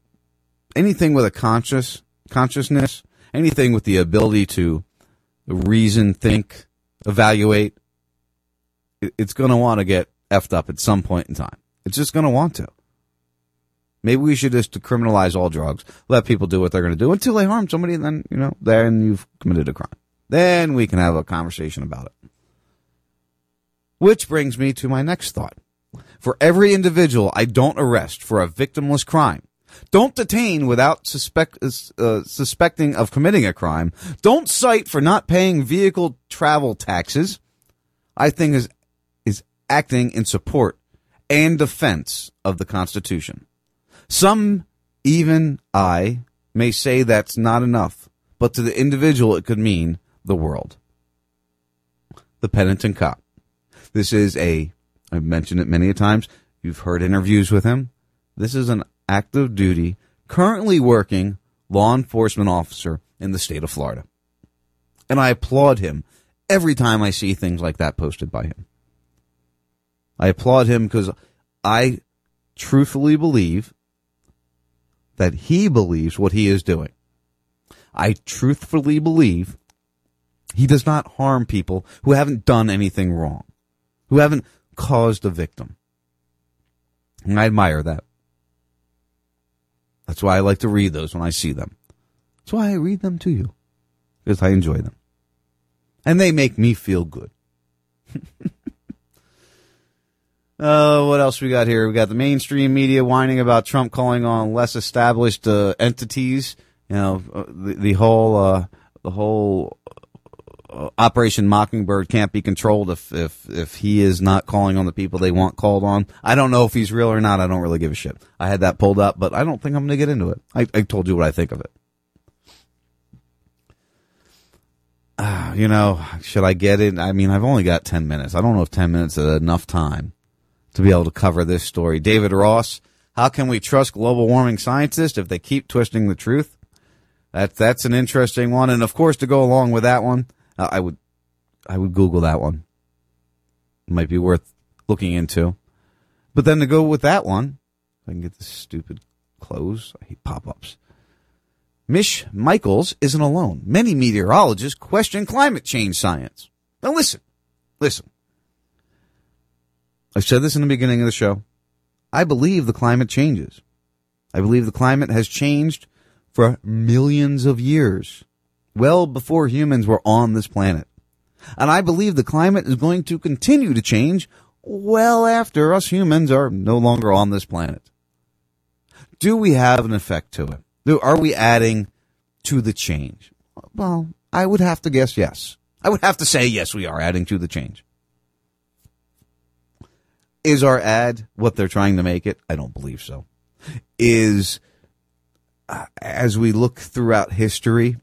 anything with a conscious consciousness, anything with the ability to reason, think, evaluate, it- it's going to want to get effed up at some point in time. It's just going to want to. Maybe we should just decriminalize all drugs, let people do what they're going to do until they harm somebody, and then, you know, then you've committed a crime. Then we can have a conversation about it. Which brings me to my next thought. For every individual I don't arrest for a victimless crime, don't detain without suspect, uh, suspecting of committing a crime, don't cite for not paying vehicle travel taxes, I think is, is acting in support and defense of the Constitution. Some, even I, may say that's not enough, but to the individual it could mean the world. The penitent cop. This is a, I've mentioned it many times. You've heard interviews with him. This is an active duty, currently working law enforcement officer in the state of Florida. And I applaud him every time I see things like that posted by him. I applaud him because I truthfully believe that he believes what he is doing. I truthfully believe he does not harm people who haven't done anything wrong, who haven't caused a victim. And I admire that. That's why I like to read those when I see them. That's why I read them to you, because I enjoy them. And they make me feel good. Uh, what else we got here? We got the mainstream media whining about Trump calling on less established uh, entities. You know, uh, the, the whole uh, the whole Operation Mockingbird can't be controlled if if if he is not calling on the people they want called on. I don't know if he's real or not. I don't really give a shit. I had that pulled up, but I don't think I'm going to get into it. I, I told you what I think of it. Ah, you know, should I get it? I mean, I've only got 10 minutes. I don't know if 10 minutes is enough time to be able to cover this story. David Rose, how can we trust global warming scientists if they keep twisting the truth? That that's an interesting one, and of course, to go along with that one, uh, I would I would Google that one. Might be worth looking into. But then to go with that one, I can get this stupid close. I hate pop-ups. Mish Michaels isn't alone. Many meteorologists question climate change science. Now listen, listen. I said this in the beginning of the show. I believe the climate changes. I believe the climate has changed for millions of years, well before humans were on this planet. And I believe the climate is going to continue to change well after us humans are no longer on this planet. Do we have an effect to it? Are we adding to the change? Well, I would have to guess yes. I would have to say yes, we are adding to the change. Is our ad what they're trying to make it? I don't believe so. Is uh, as we look throughout history,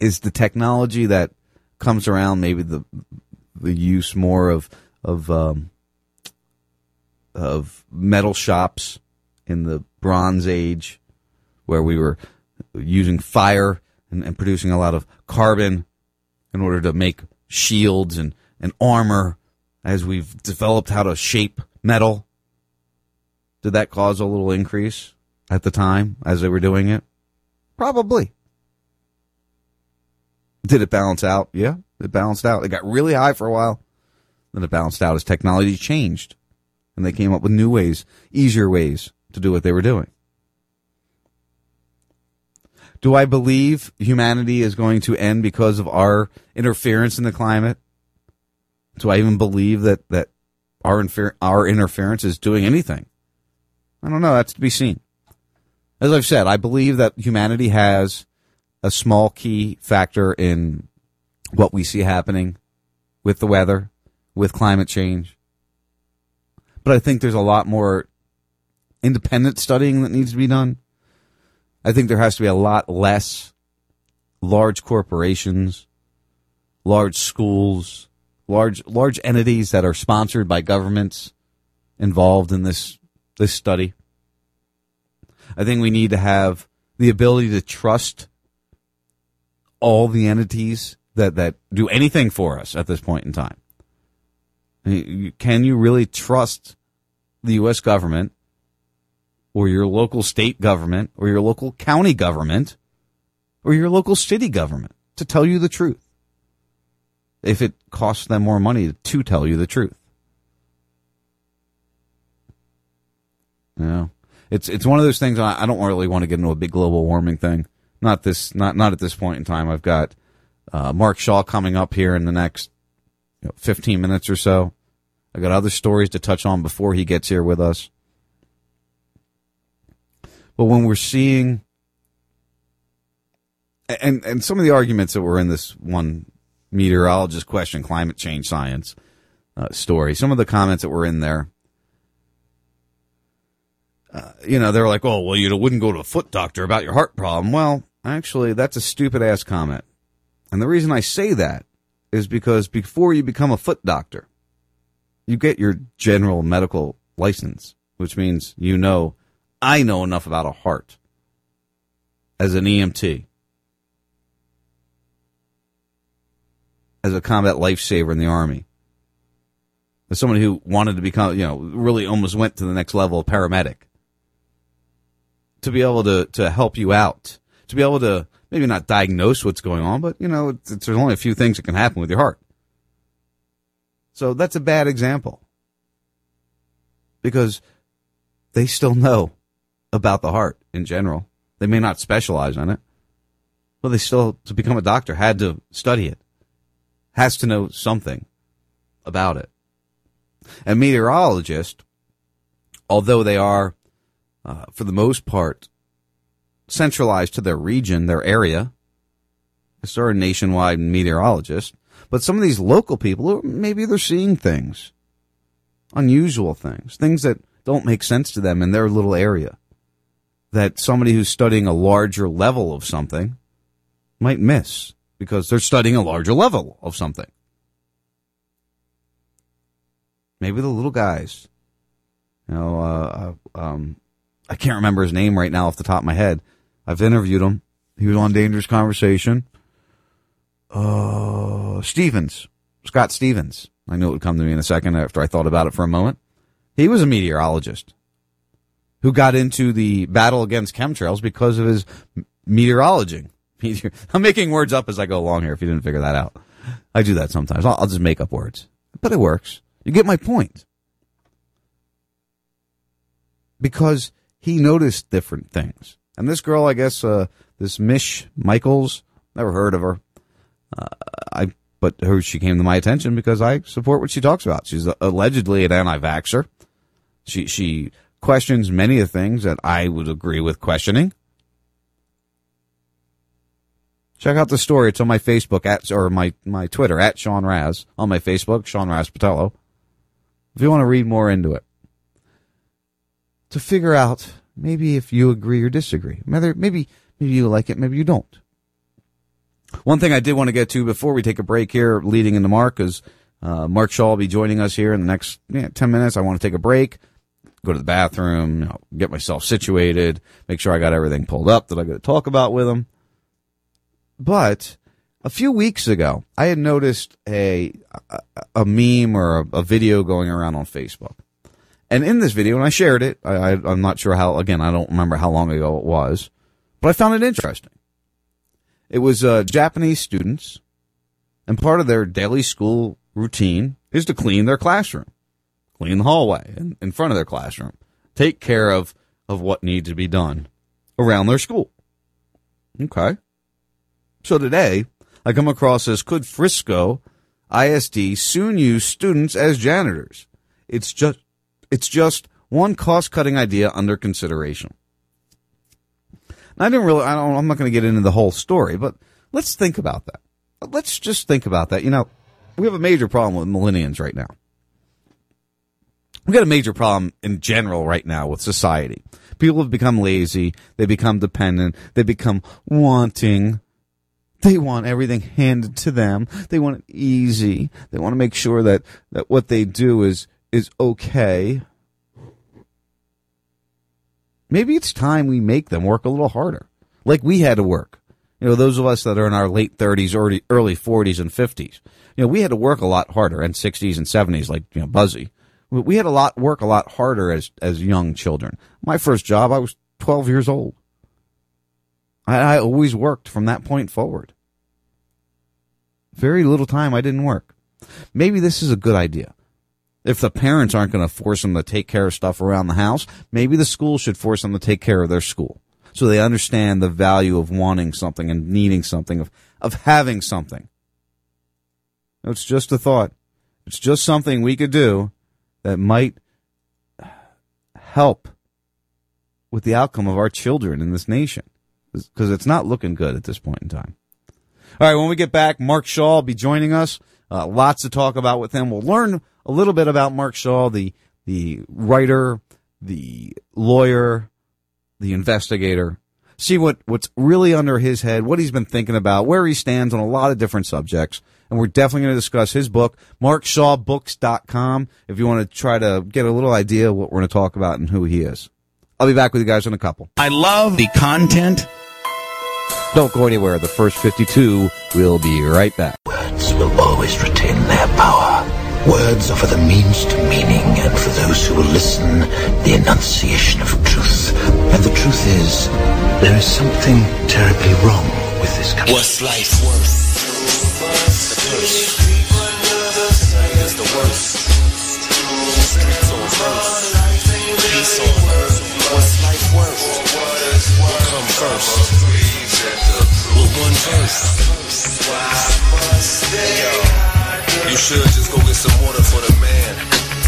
is the technology that comes around maybe the the use more of of um, of metal shops in the Bronze Age, where we were using fire and, and producing a lot of carbon in order to make shields and, and armor as we've developed how to shape metal. Did that cause a little increase at the time as they were doing it? Probably. Did it balance out? Yeah, it balanced out. It got really high for a while. Then it balanced out as technology changed and they came up with new ways, easier ways to do what they were doing. Do I believe humanity is going to end because of our interference in the climate? Do I even believe that, that our, infer- our interference is doing anything? I don't know. That's to be seen. As I've said, I believe that humanity has a small key factor in what we see happening with the weather, with climate change. But I think there's a lot more independent studying that needs to be done. I think there has to be a lot less large corporations, large schools, large large entities that are sponsored by governments involved in this this study. I think we need to have the ability to trust all the entities that, that do anything for us at this point in time. Can you really trust the U.S. government or your local state government or your local county government or your local city government to tell you the truth? If it costs them more money to tell you the truth. Yeah. It's, it's one of those things I, I don't really want to get into a big global warming thing. Not this, not, not at this point in time. I've got, uh, Mark Shaw coming up here in the next you know, 15 minutes or so. I got other stories to touch on before he gets here with us. But when we're seeing, and and some of the arguments that were in this one meteorologist question, climate change science uh, story, some of the comments that were in there, uh, you know, they're like, "Oh, well, you wouldn't go to a foot doctor about your heart problem." Well, actually, that's a stupid ass comment, and the reason I say that is because before you become a foot doctor, you get your general medical license, which means you know, I know enough about a heart as an EMT, as a combat lifesaver in the Army, as someone who wanted to become, you know, really almost went to the next level of paramedic, to be able to, to help you out, to be able to maybe not diagnose what's going on, but, you know, it's, it's, there's only a few things that can happen with your heart. So that's a bad example. Because they still know about the heart in general. They may not specialize on it, but they still, to become a doctor, had to study it, has to know something about it. And meteorologists, although they are, uh, for the most part, centralized to their region, their area, they're a nationwide meteorologist, but some of these local people, maybe they're seeing things, unusual things, things that don't make sense to them in their little area. That somebody who's studying a larger level of something might miss because they're studying a larger level of something. Maybe the little guys, you know, uh, uh um, I can't remember his name right now off the top of my head. I've interviewed him. He was on Dangerous Conversation. Uh, Stevens, Scott Stevens. I knew it would come to me in a second after I thought about it for a moment. He was a meteorologist who got into the battle against chemtrails because of his meteorology. I'm making words up as I go along here. If you didn't figure that out, I do that sometimes. I'll, I'll just make up words, but it works. You get my point. Because he noticed different things. And this girl, I guess, uh, this Mish Michaels, never heard of her. Uh, I, but her, she came to my attention because I support what she talks about. She's allegedly an anti-vaxxer. She, she questions many of the things that I would agree with questioning. Check out the story. It's on my Facebook at, or my, my Twitter at Sean Raz. On my Facebook, Sean Raz Patello. If you want to read more into it. To figure out maybe if you agree or disagree. Maybe, maybe, maybe you like it, maybe you don't. One thing I did want to get to before we take a break here, leading into Mark, is uh, Mark Shaw will be joining us here in the next yeah, 10 minutes. I want to take a break, go to the bathroom, you know, get myself situated, make sure I got everything pulled up that I got to talk about with him. But a few weeks ago, I had noticed a a, a meme or a, a, video going around on Facebook. And in this video, and I shared it, I, I'm not sure how, again, I don't remember how long ago it was, but I found it interesting. It was uh, Japanese students, and part of their daily school routine is to clean their classroom, clean the hallway in, in front of their classroom, take care of, of what needs to be done around their school. Okay. So today, I come across this could Frisco ISD soon use students as janitors? It's just, it's just one cost cutting idea under consideration. I didn't really, I don't, I'm not going to get into the whole story, but let's think about that. Let's just think about that. You know, we have a major problem with millennials right now. We've got a major problem in general right now with society. People have become lazy. They become dependent. They become wanting. They want everything handed to them. They want it easy. They want to make sure that, that what they do is, is okay. Maybe it's time we make them work a little harder. Like we had to work. You know, those of us that are in our late 30s, early, early 40s and 50s. You know, we had to work a lot harder and 60s and 70s like, you know, Buzzy. We had a lot, work a lot harder as, as young children. My first job, I was 12 years old. I, I always worked from that point forward. Very little time I didn't work. Maybe this is a good idea. If the parents aren't going to force them to take care of stuff around the house, maybe the school should force them to take care of their school. So they understand the value of wanting something and needing something, of, of having something. It's just a thought. It's just something we could do that might help with the outcome of our children in this nation. Because it's not looking good at this point in time. All right, when we get back, Mark Shaw will be joining us. Uh, lots to talk about with him. We'll learn a little bit about Mark Shaw, the the writer, the lawyer, the investigator. See what what's really under his head, what he's been thinking about, where he stands on a lot of different subjects. And we're definitely going to discuss his book, markshawbooks.com, if you want to try to get a little idea of what we're going to talk about and who he is. I'll be back with you guys in a couple. I love the content. Don't go anywhere. The first 52 will be right back. Words will always retain their power. Words offer the means to meaning, and for those who will listen, the enunciation of truth. And the truth is, there is something terribly wrong with this country. What's life worth? The purse. The worst. Streets on first. Peace on earth. What's life worth? What come first? With one verse. Yo, you should just go get some water for the man.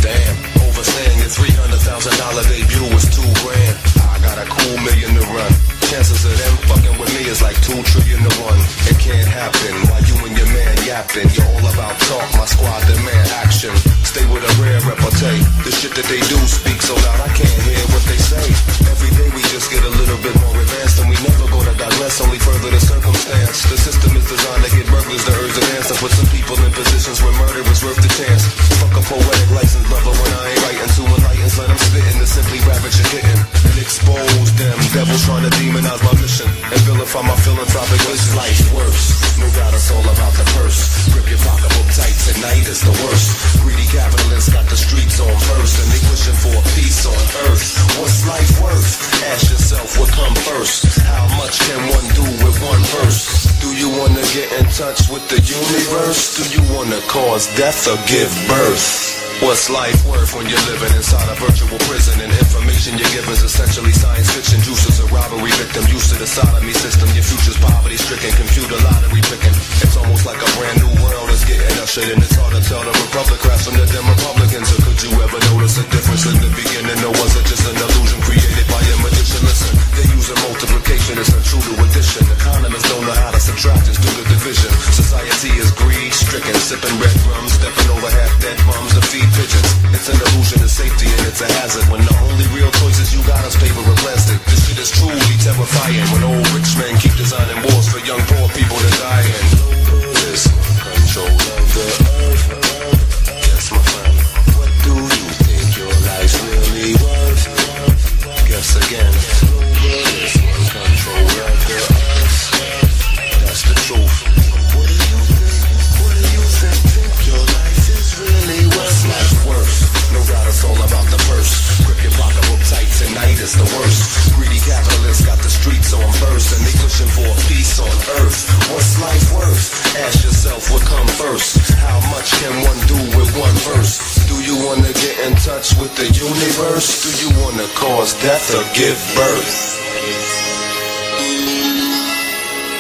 Damn, overstaying your three hundred thousand dollar debut was two grand. I got a cool million to run. Chances of them fucking with me is like two trillion to one. It can't happen while you and your man yapping. You're all about talk, my squad demand action. Stay with a rare repartee. The shit that they do speak so loud I can't hear what they say. Every day we just get a little bit more advanced and we never go to digress, only further the circumstance. The system is designed to get burglars to urge an answer. Put some people in positions where murder is worth the chance. Fuck a poetic license, brother, when I ain't writing to enlighten. Let them spitting to simply ravage a kitten and expose them. Devils trying to demonize my mission. and from my philanthropic waste life worse. No doubt it's all about the purse. Grip your pocketbook tight tonight is the worst. Greedy capitalists got the streets on first, and they pushing for peace on earth. What's life worth? Ask yourself what come first. How much can one do with one verse? Do you wanna get in touch with the universe? Do you wanna cause death or give birth? What's life worth when you're living inside a virtual prison and information you're given is essentially science fiction? Juices a robbery victim used to the sodomy system. Your future's poverty stricken, computer lottery picking. It's almost like a brand new world is getting ushered in. It's hard to tell the Republicans from the Dem Republicans. Or could you ever notice a difference in the beginning? Or was it just an illusion created by a? Listen, they're using multiplication, it's not true to addition. Economists don't know how to subtract, it's due to division. Society is greed stricken, sipping breadcrumbs, stepping over half dead bums to feed pigeons. It's an illusion of safety and it's a hazard when the only real choices you got is paper and plastic. This shit is truly terrifying when old rich men keep designing wars for young poor people to die in. This control of the earth. Yes, my friend. What do you think your life's really worth? Guess again. Tonight is the worst. Greedy capitalists got the streets on first, and they pushing for a peace on earth. What's life worth? Ask yourself what come first. How much can one do with one verse? Do you wanna get in touch with the universe? Do you wanna cause death or give birth?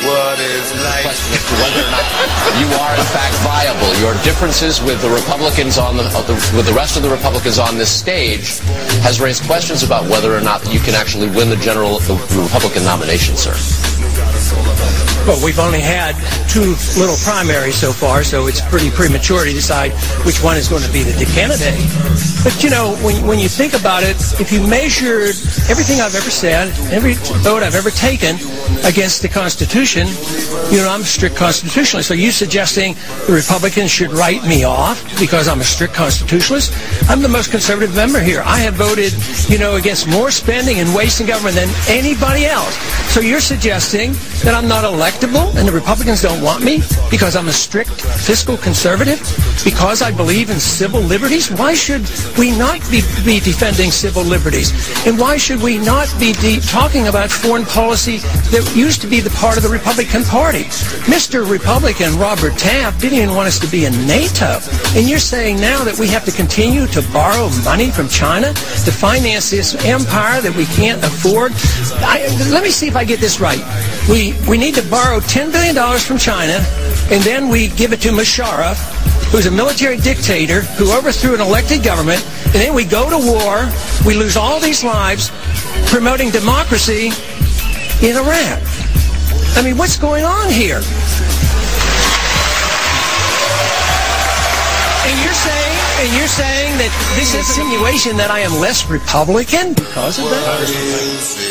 What is life? question as to whether or not you are in fact viable. Your differences with the Republicans on the, the with the rest of the Republicans on this stage has raised questions about whether or not you can actually win the general the Republican nomination, sir. Well, we've only had two little primaries so far, so it's pretty premature to decide which one is going to be the candidate. But you know, when, when you think about it, if you measured everything I've ever said, every vote I've ever taken against the Constitution, you know, I'm strict constitutionalist. Are you suggesting the Republicans should write me off because I'm a strict constitutionalist? I'm the most conservative member here. I have voted, you know, against more spending and waste in government than anybody else. So you're suggesting that I'm not electable and the Republicans don't want me because I'm a strict fiscal conservative? Because I believe in civil liberties? Why should we not be, be defending civil liberties? And why should we not be talking about foreign policy that used to be the part of the Republican Party? Mr. Republican Robert Taft didn't even want us to be in NATO. And you're saying now that we have to continue to borrow money from China to finance this empire that we can't afford? I, let me see if I get this right. We, we need to borrow $10 billion from China, and then we give it to Musharraf, who's a military dictator who overthrew an elected government, and then we go to war, we lose all these lives promoting democracy in Iraq. I mean, what's going on here? And you're saying, and you're saying that this insinuation that I am less Republican because of that?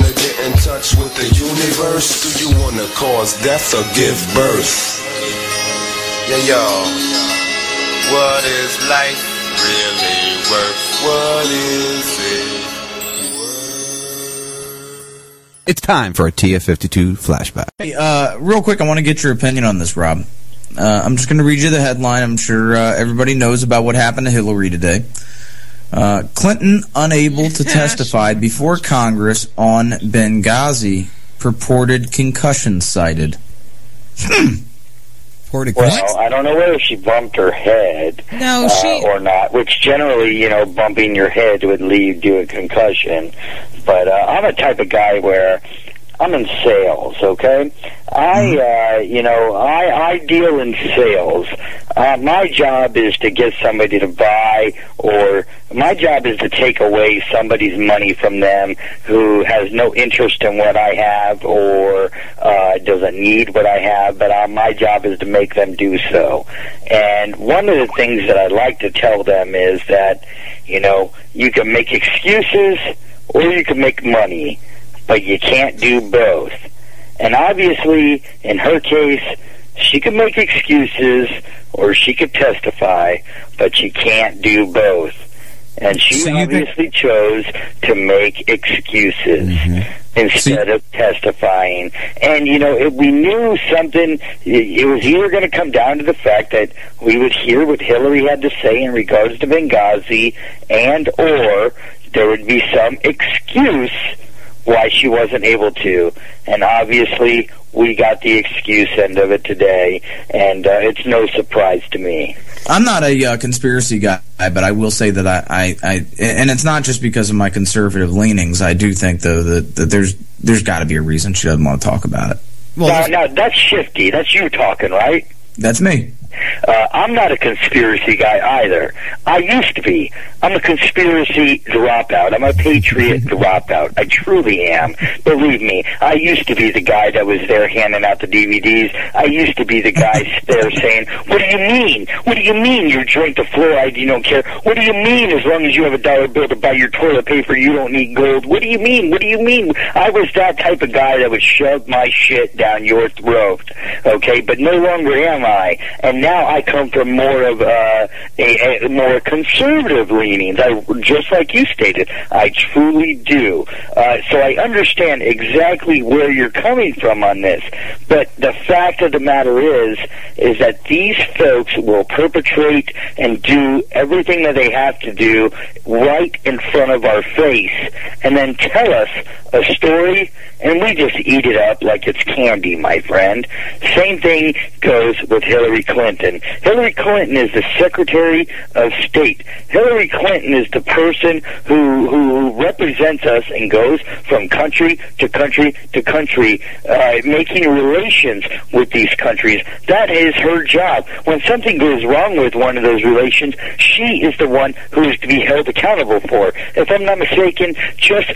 Wanna get in touch with the universe? Do you wanna cause death or give birth? Yeah, yo. What is life really worth? What is it? It's time for a TF52 flashback. Hey, uh, real quick, I want to get your opinion on this, Rob. Uh, I'm just going to read you the headline. I'm sure uh, everybody knows about what happened to Hillary today. Uh, Clinton unable to testify before Congress on Benghazi purported concussion cited. Hmm. Porta Well, I don't know whether she bumped her head No, uh, she- or not, which generally, you know, bumping your head would lead to a concussion. But uh, I'm a type of guy where I'm in sales, okay? I, uh, you know, I, I deal in sales. Uh, my job is to get somebody to buy, or my job is to take away somebody's money from them who has no interest in what I have or uh, doesn't need what I have. But uh, my job is to make them do so. And one of the things that I like to tell them is that, you know, you can make excuses or you can make money, but you can't do both. And obviously, in her case, she could make excuses or she could testify, but she can't do both. And she obviously chose to make excuses instead of testifying. And, you know, if we knew something, it it was either going to come down to the fact that we would hear what Hillary had to say in regards to Benghazi and or there would be some excuse why she wasn't able to. And obviously, we got the excuse end of it today, and uh, it's no surprise to me. I'm not a uh, conspiracy guy, but I will say that I, I, I, and it's not just because of my conservative leanings. I do think though that, that there's there's got to be a reason she doesn't want to talk about it. now, now, that's shifty. That's you talking, right? That's me. Uh, I'm not a conspiracy guy either. I used to be. I'm a conspiracy dropout. I'm a patriot dropout. I truly am. Believe me, I used to be the guy that was there handing out the DVDs. I used to be the guy there saying, "What do you mean? What do you mean you drink the fluoride? You don't care? What do you mean as long as you have a dollar bill to buy your toilet paper, you don't need gold? What do you mean? What do you mean?" I was that type of guy that would shove my shit down your throat. Okay, but no longer am I, and now I come from more of uh, a, a more conservative leanings. I just like you stated, I truly do. Uh, so I understand exactly where you're coming from on this. But the fact of the matter is, is that these folks will perpetrate and do everything that they have to do right in front of our face, and then tell us a story, and we just eat it up like it's candy, my friend. Same thing goes with Hillary Clinton. Hillary Clinton is the Secretary of State. Hillary Clinton is the person who who represents us and goes from country to country to country, uh, making relations with these countries. That is her job. When something goes wrong with one of those relations, she is the one who is to be held accountable for. If I'm not mistaken, just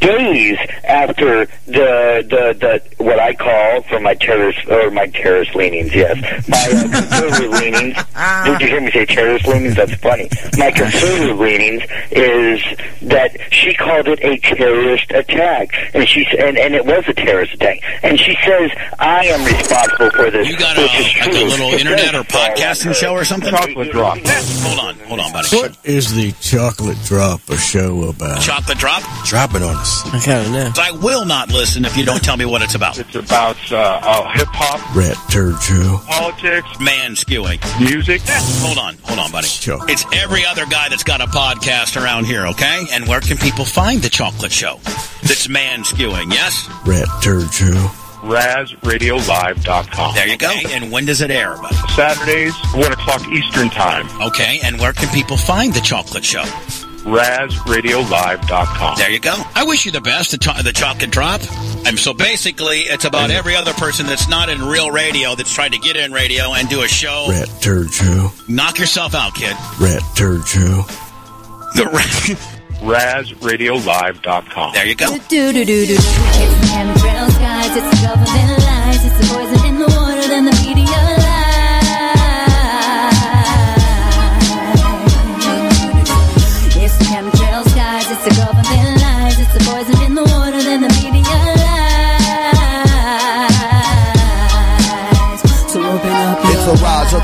days after the the the what I call for my terrorist or my terrorist leanings, yes, my uh, conservative leanings. Did you hear me say terrorist leanings? That's funny. My conservative leanings is that she called it a terrorist attack, and she and and it was a terrorist attack, and she says I am responsible for this. You got a, which is like a little It internet or podcasting show or something? Chocolate drop. Hold on, hold on, buddy. What is the chocolate drop a show about? Chocolate drop? Drop it on us. I kind of know. I will not listen if you don't tell me what it's about. It's about uh, uh, hip hop, Rat turd show. politics, man skewing, music. Hold on, hold on, buddy. It's every other guy that's got a podcast around here, okay? And where can people find the chocolate show? That's man skewing, yes? Rat turd show. RazRadioLive.com. There you go. And when does it air, buddy? Saturdays, 1 o'clock Eastern Time. Okay, and where can people find the chocolate show? RazRadioLive.com. There you go. I wish you the best, the, cho- the chocolate drop. And so basically, it's about every other person that's not in real radio that's trying to get in radio and do a show. Rat turd show. Knock yourself out, kid. Rat turd show. The RazRadioLive.com. There you go.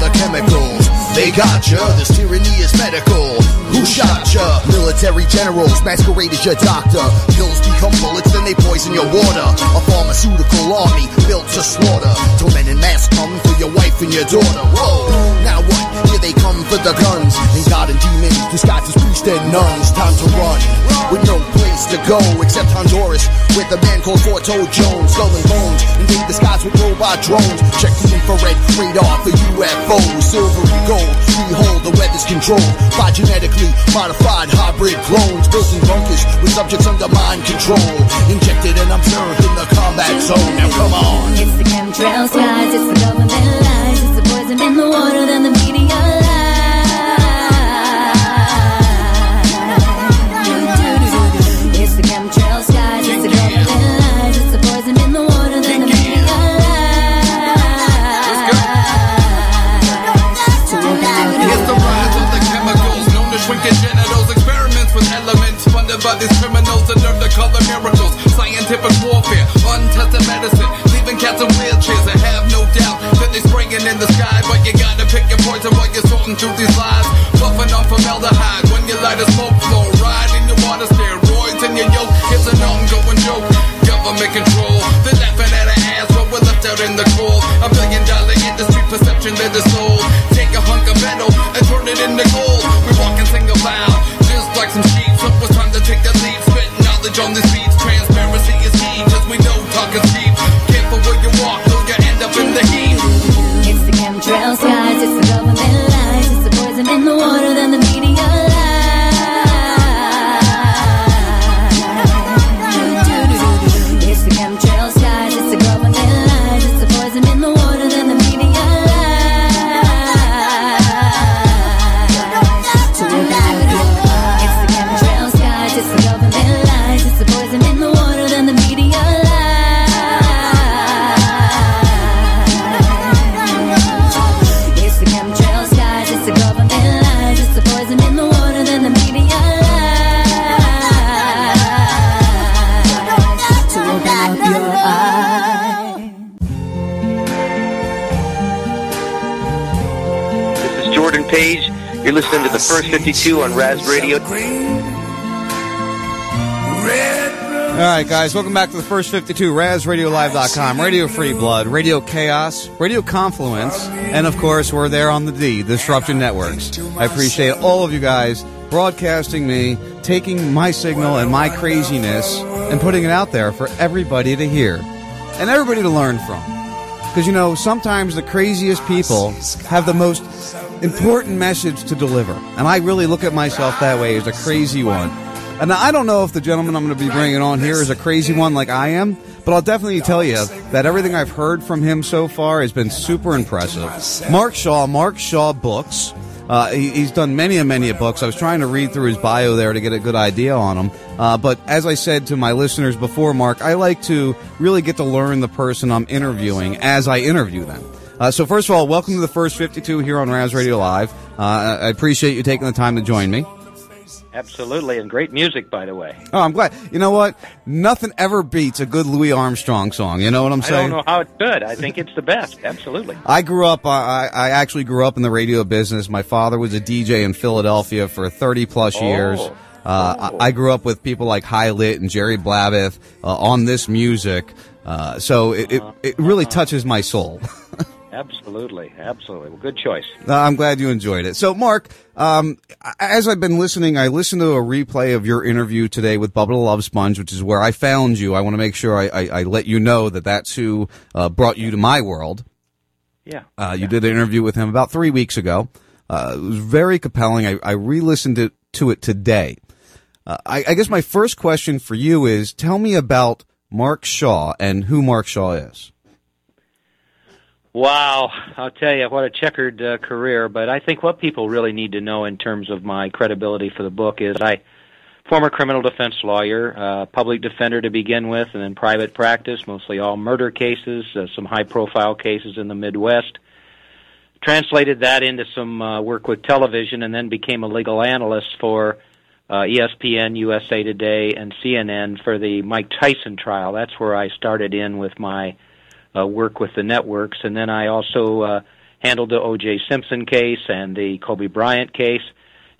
The chemicals. They got. This tyranny is medical. Who shot ya? Military generals masquerade as your doctor. Pills become bullets, then they poison your water. A pharmaceutical army built to slaughter. Till men in mass come for your wife and your daughter. Whoa, now what? Here they come for the guns. And God and demons disguised as priests and nuns. Time to run with no place to go, except Honduras, with a man called Forto Jones. Skull and bones, invade the skies with robot drones. Check the infrared radar for UFOs. Silver and gold, behold, the weather's controlled by genetically modified hybrid clones. Built in bunkers with subjects under mind control. Injected and observed in the combat zone. Now come on. It's the chemtrail skies, it's the government lies, it's the poison in the water, then the media through these lies. First 52 on Raz Radio. All right, guys, welcome back to the first 52, RazRadioLive.com, Radio Free Blood, Radio Chaos, Radio Confluence, and of course, we're there on the D, Disruption Networks. I appreciate all of you guys broadcasting me, taking my signal and my craziness, and putting it out there for everybody to hear and everybody to learn from. Because, you know, sometimes the craziest people have the most important message to deliver. And I really look at myself that way as a crazy one. And I don't know if the gentleman I'm going to be bringing on here is a crazy one like I am, but I'll definitely tell you that everything I've heard from him so far has been super impressive. Mark Shaw, Mark Shaw Books. Uh, he, he's done many and many books. I was trying to read through his bio there to get a good idea on him. Uh, but as I said to my listeners before, Mark, I like to really get to learn the person I'm interviewing as I interview them. Uh, so first of all, welcome to the first 52 here on Raz Radio Live. Uh, I appreciate you taking the time to join me. Absolutely, and great music, by the way. Oh, I'm glad. You know what? Nothing ever beats a good Louis Armstrong song. You know what I'm saying? I don't know how it could. I think it's the best. Absolutely. I grew up. I, I actually grew up in the radio business. My father was a DJ in Philadelphia for 30 plus Oh. years. Uh, I, I grew up with people like Hy Lit and Jerry Blavat uh, on this music. Uh, so it, it, it really touches my soul. Absolutely. Absolutely. Well, good choice. Uh, I'm glad you enjoyed it. So, Mark, um, as I've been listening, I listened to a replay of your interview today with Bubba the Love Sponge, which is where I found you. I want to make sure I, I, I let you know that that's who uh, brought you to my world. Yeah. Uh, you did an interview with him about three weeks ago. Uh, it was very compelling. I, I re-listened to, to it today. Uh, I, I guess my first question for you is: Tell me about Mark Shaw and who Mark Shaw is. Wow, I'll tell you what a checkered uh, career. But I think what people really need to know in terms of my credibility for the book is I, former criminal defense lawyer, uh, public defender to begin with, and then private practice, mostly all murder cases, uh, some high-profile cases in the Midwest. Translated that into some uh, work with television, and then became a legal analyst for uh, ESPN, USA Today, and CNN for the Mike Tyson trial. That's where I started in with my uh, work with the networks, and then I also uh, handled the O.J. Simpson case and the Kobe Bryant case.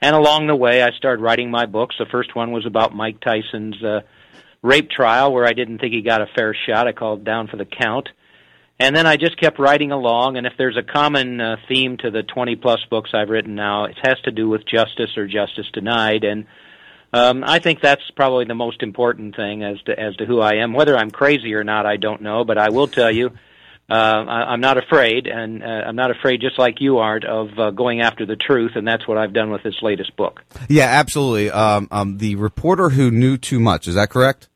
And along the way, I started writing my books. The first one was about Mike Tyson's uh, rape trial, where I didn't think he got a fair shot. I called down for the count. And then I just kept writing along, and if there's a common uh, theme to the 20 plus books I've written now, it has to do with justice or justice denied. And Um, I think that's probably the most important thing as to as to who I am. Whether I'm crazy or not, I don't know, but I will tell you, uh, I, I'm not afraid, and uh, I'm not afraid, just like you aren't, of uh, going after the truth, and that's what I've done with this latest book. Yeah, absolutely. Um, um, the reporter who knew too much. Is that correct?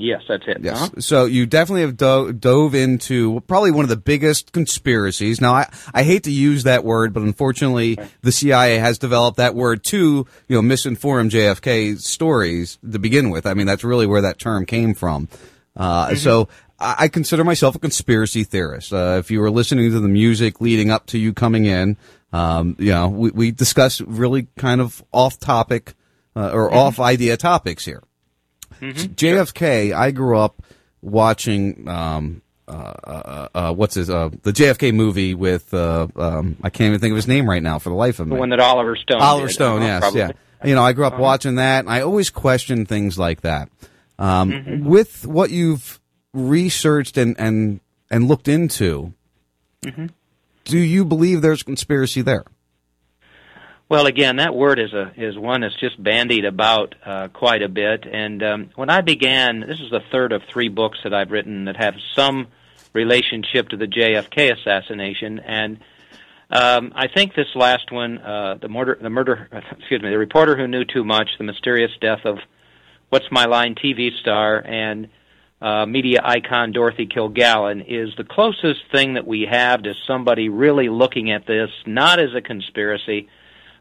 Yes, that's it. Yes. Uh-huh. So you definitely have do- dove into probably one of the biggest conspiracies. Now, I, I hate to use that word, but unfortunately, the CIA has developed that word to, you know, misinform JFK stories to begin with. I mean, that's really where that term came from. Uh, so I, I consider myself a conspiracy theorist. Uh, if you were listening to the music leading up to you coming in, um, you know, we, we discuss really kind of off topic, uh, or off idea topics here. JFK, I grew up watching um, uh, uh, uh, what's his uh, the JFK movie with uh, um, I can't even think of his name right now for the life of me. The one that Oliver Stone. Oliver did, Stone, uh-huh, yes, probably. yeah. You know, I grew up watching that, and I always question things like that. Um, Mm-hmm. With what you've researched and and and looked into, Mhm. do you believe there's conspiracy there? Well, again, that word is a is one that's just bandied about uh, quite a bit. And um, when I began, this is the third of three books that I've written that have some relationship to the JFK assassination. And um, I think this last one, uh, the murder, the murder, excuse me, the reporter who knew too much, the mysterious death of What's My Line TV star and uh, media icon Dorothy Kilgallen, is the closest thing that we have to somebody really looking at this not as a conspiracy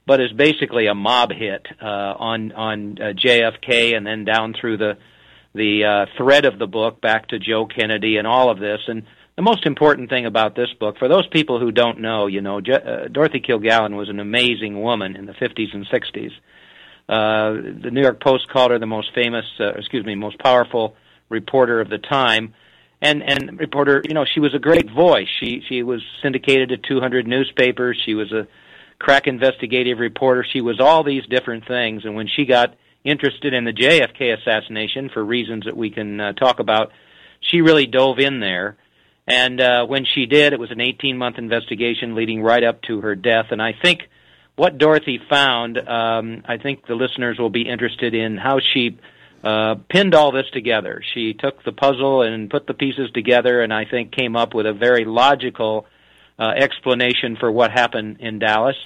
but is basically a mob hit uh, on on uh, JFK and then down through the the uh, thread of the book back to Joe Kennedy and all of this. And the most important thing about this book, for those people who don't know, you know, Je- uh, Dorothy Kilgallen was an amazing woman in the 50s and 60s. Uh, the New York Post called her the most famous, uh, excuse me, most powerful reporter of the time. And and reporter, you know, she was a great voice. She she was syndicated to 200 newspapers. She was a crack investigative reporter. She was all these different things. And when she got interested in the JFK assassination for reasons that we can uh, talk about, she really dove in there. And uh, when she did, it was an 18 month investigation leading right up to her death. And I think what Dorothy found, um, I think the listeners will be interested in how she uh, pinned all this together. She took the puzzle and put the pieces together, and I think came up with a very logical uh, explanation for what happened in Dallas.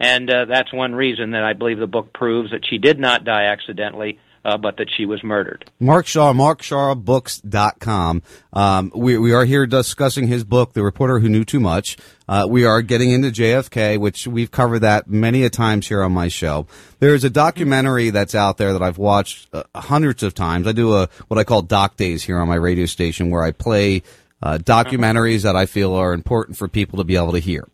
And uh, that's one reason that I believe the book proves that she did not die accidentally, uh, but that she was murdered. Mark Shaw, markshawbooks.com. Um, we, we are here discussing his book, The Reporter Who Knew Too Much. Uh, we are getting into JFK, which we've covered that many a times here on my show. There is a documentary that's out there that I've watched uh, hundreds of times. I do a, what I call doc days here on my radio station where I play, uh, documentaries that I feel are important for people to be able to hear.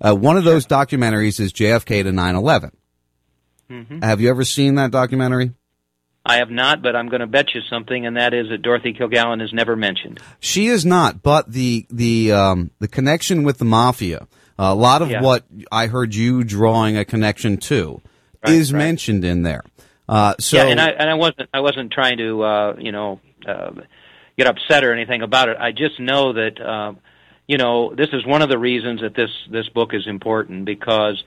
Uh, one of those documentaries is JFK to 9-11. Mhm. Have you ever seen that documentary? I have not, but I'm going to bet you something, and that is that Dorothy Kilgallen is never mentioned. She is not, but the the um, the connection with the mafia, a lot of Yeah. what I heard you drawing a connection to, is mentioned in there. Uh, so yeah, and I and I wasn't I wasn't trying to uh, you know uh, get upset or anything about it. I just know that uh, you know this is one of the reasons that this this book is important because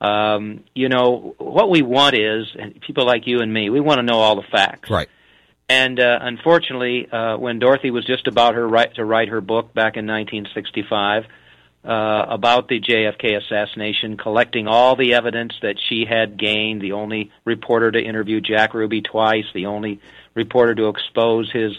um, you know what we want is and people like you and me we want to know all the facts. Right. And uh, unfortunately, uh, when Dorothy was just about her right to write her book back in 1965 uh, about the JFK assassination, collecting all the evidence that she had gained, the only reporter to interview Jack Ruby twice, the only reporter to expose his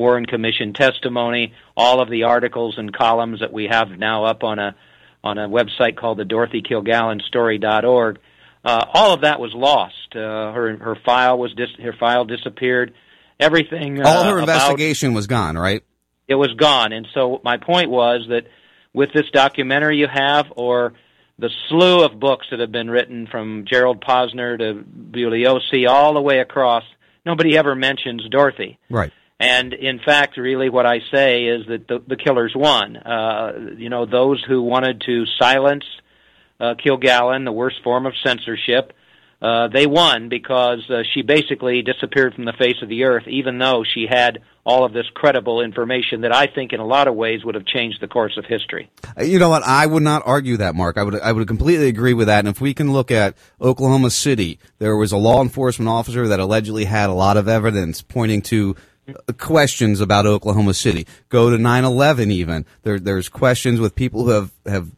Warren Commission testimony, all of the articles and columns that we have now up on a on a website called the Dorothy Kilgallen Story.org. Uh, all of that was lost. Uh, her her file was dis- her file disappeared. Everything. Uh, all her investigation was gone, right? it was gone. And so my point was that with this documentary you have, or the slew of books that have been written from Gerald Posner to Bugliosi all the way across, nobody ever mentions Dorothy. Right. And in fact, really, what I say is that the, the killers won. Uh, you know, those who wanted to silence uh, Kilgallen, the worst form of censorship, uh, they won because uh, she basically disappeared from the face of the earth, even though she had all of this credible information that I think, in a lot of ways, would have changed the course of history. Uh, You know what? I would not argue that, Mark. I would I would completely agree with that. And if we can look at Oklahoma City, there was a law enforcement officer that allegedly had a lot of evidence pointing to questions about Oklahoma City. Go to 9/11 even. There there's questions with people who have have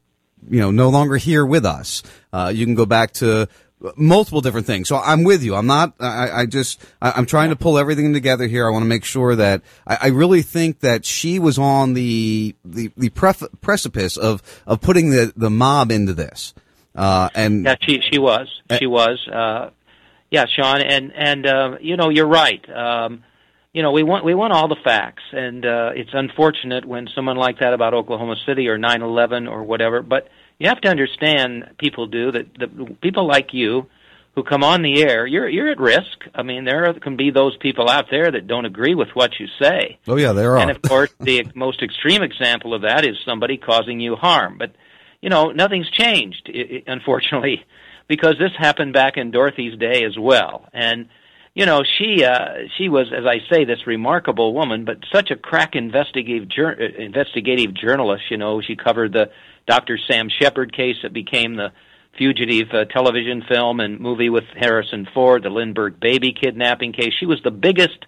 you know no longer here with us. Uh, you can go back to multiple different things. So I'm with you. I'm not. I, I just. I, I'm trying to pull everything together here. I want to make sure that I, I really think that she was on the the the pref- precipice of of putting the the mob into this. Uh, and Yeah, she she was. She was. Uh, yeah, Sean, and and uh, you know you're right. Um, you know we want we want all the facts, and uh, it's unfortunate when someone like that about Oklahoma City or 9/11 or whatever. But you have to understand, people do that. The people like you who come on the air, you're you're at risk. I mean, there can be those people out there that don't agree with what you say. oh yeah, there are. And of course, the most extreme example of that is somebody causing you harm. But you know, nothing's changed, unfortunately, because this happened back in Dorothy's day as well. And you know, she uh, she was, as I say, this remarkable woman, but such a crack investigative jour- uh, investigative journalist. You know, she covered the Dr. Sam Sheppard case that became the fugitive uh, television film and movie with Harrison Ford, the Lindbergh baby kidnapping case. She was the biggest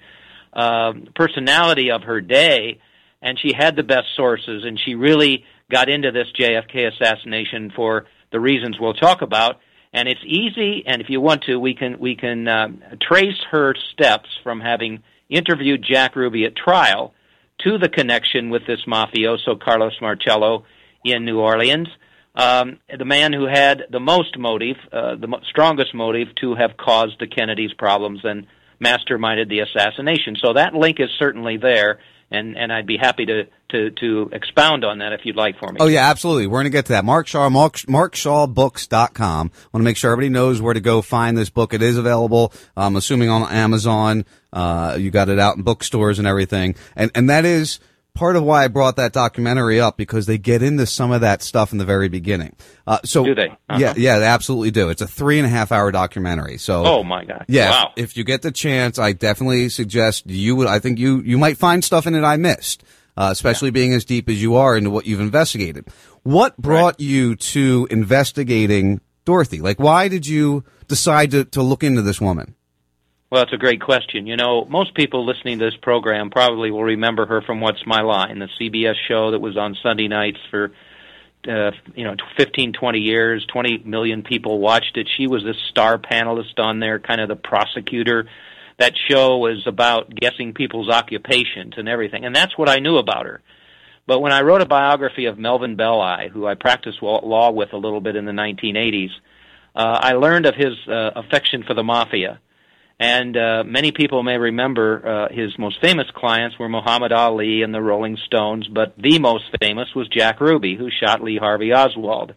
uh, personality of her day, and she had the best sources, and she really got into this JFK assassination for the reasons we'll talk about. And it's easy, and if you want to, we can we can um, trace her steps from having interviewed Jack Ruby at trial to the connection with this mafioso Carlos Marcello in New Orleans, um, the man who had the most motive, uh, the mo- strongest motive to have caused the Kennedys problems and masterminded the assassination. So that link is certainly there, and, and I'd be happy to, to, to expound on that if you'd like for me. Oh yeah, absolutely. We're going to get to that. Mark Shaw, Mark, markshawbooks.com. Want to make sure everybody knows where to go find this book. It is available, I'm assuming on Amazon. Uh, you got it out in bookstores and everything. And, and that is part of why I brought that documentary up because they get into some of that stuff in the very beginning. Uh, so Do they? Uh-huh. Yeah, yeah, they absolutely do. It's a three and a half hour documentary. So Oh, my God. yeah, Wow. if you get the chance, I definitely suggest you would. I think you you might find stuff in it I missed, uh, especially being as deep as you are into what you've investigated. What brought you to investigating Dorothy? Like, why did you decide to to look into this woman? Well, it's a great question. You know, most people listening to this program probably will remember her from What's My Line, the CBS show that was on Sunday nights for, uh, you know, 15, 20 years. 20 million people watched it. She was the star panelist on there, kind of the prosecutor. That show was about guessing people's occupations and everything. And that's what I knew about her. But when I wrote a biography of Melvin Belli, who I practiced law with a little bit in the 1980s, uh, I learned of his uh, affection for the mafia. And uh, many people may remember uh, his most famous clients were Muhammad Ali and the Rolling Stones, but the most famous was Jack Ruby, who shot Lee Harvey Oswald.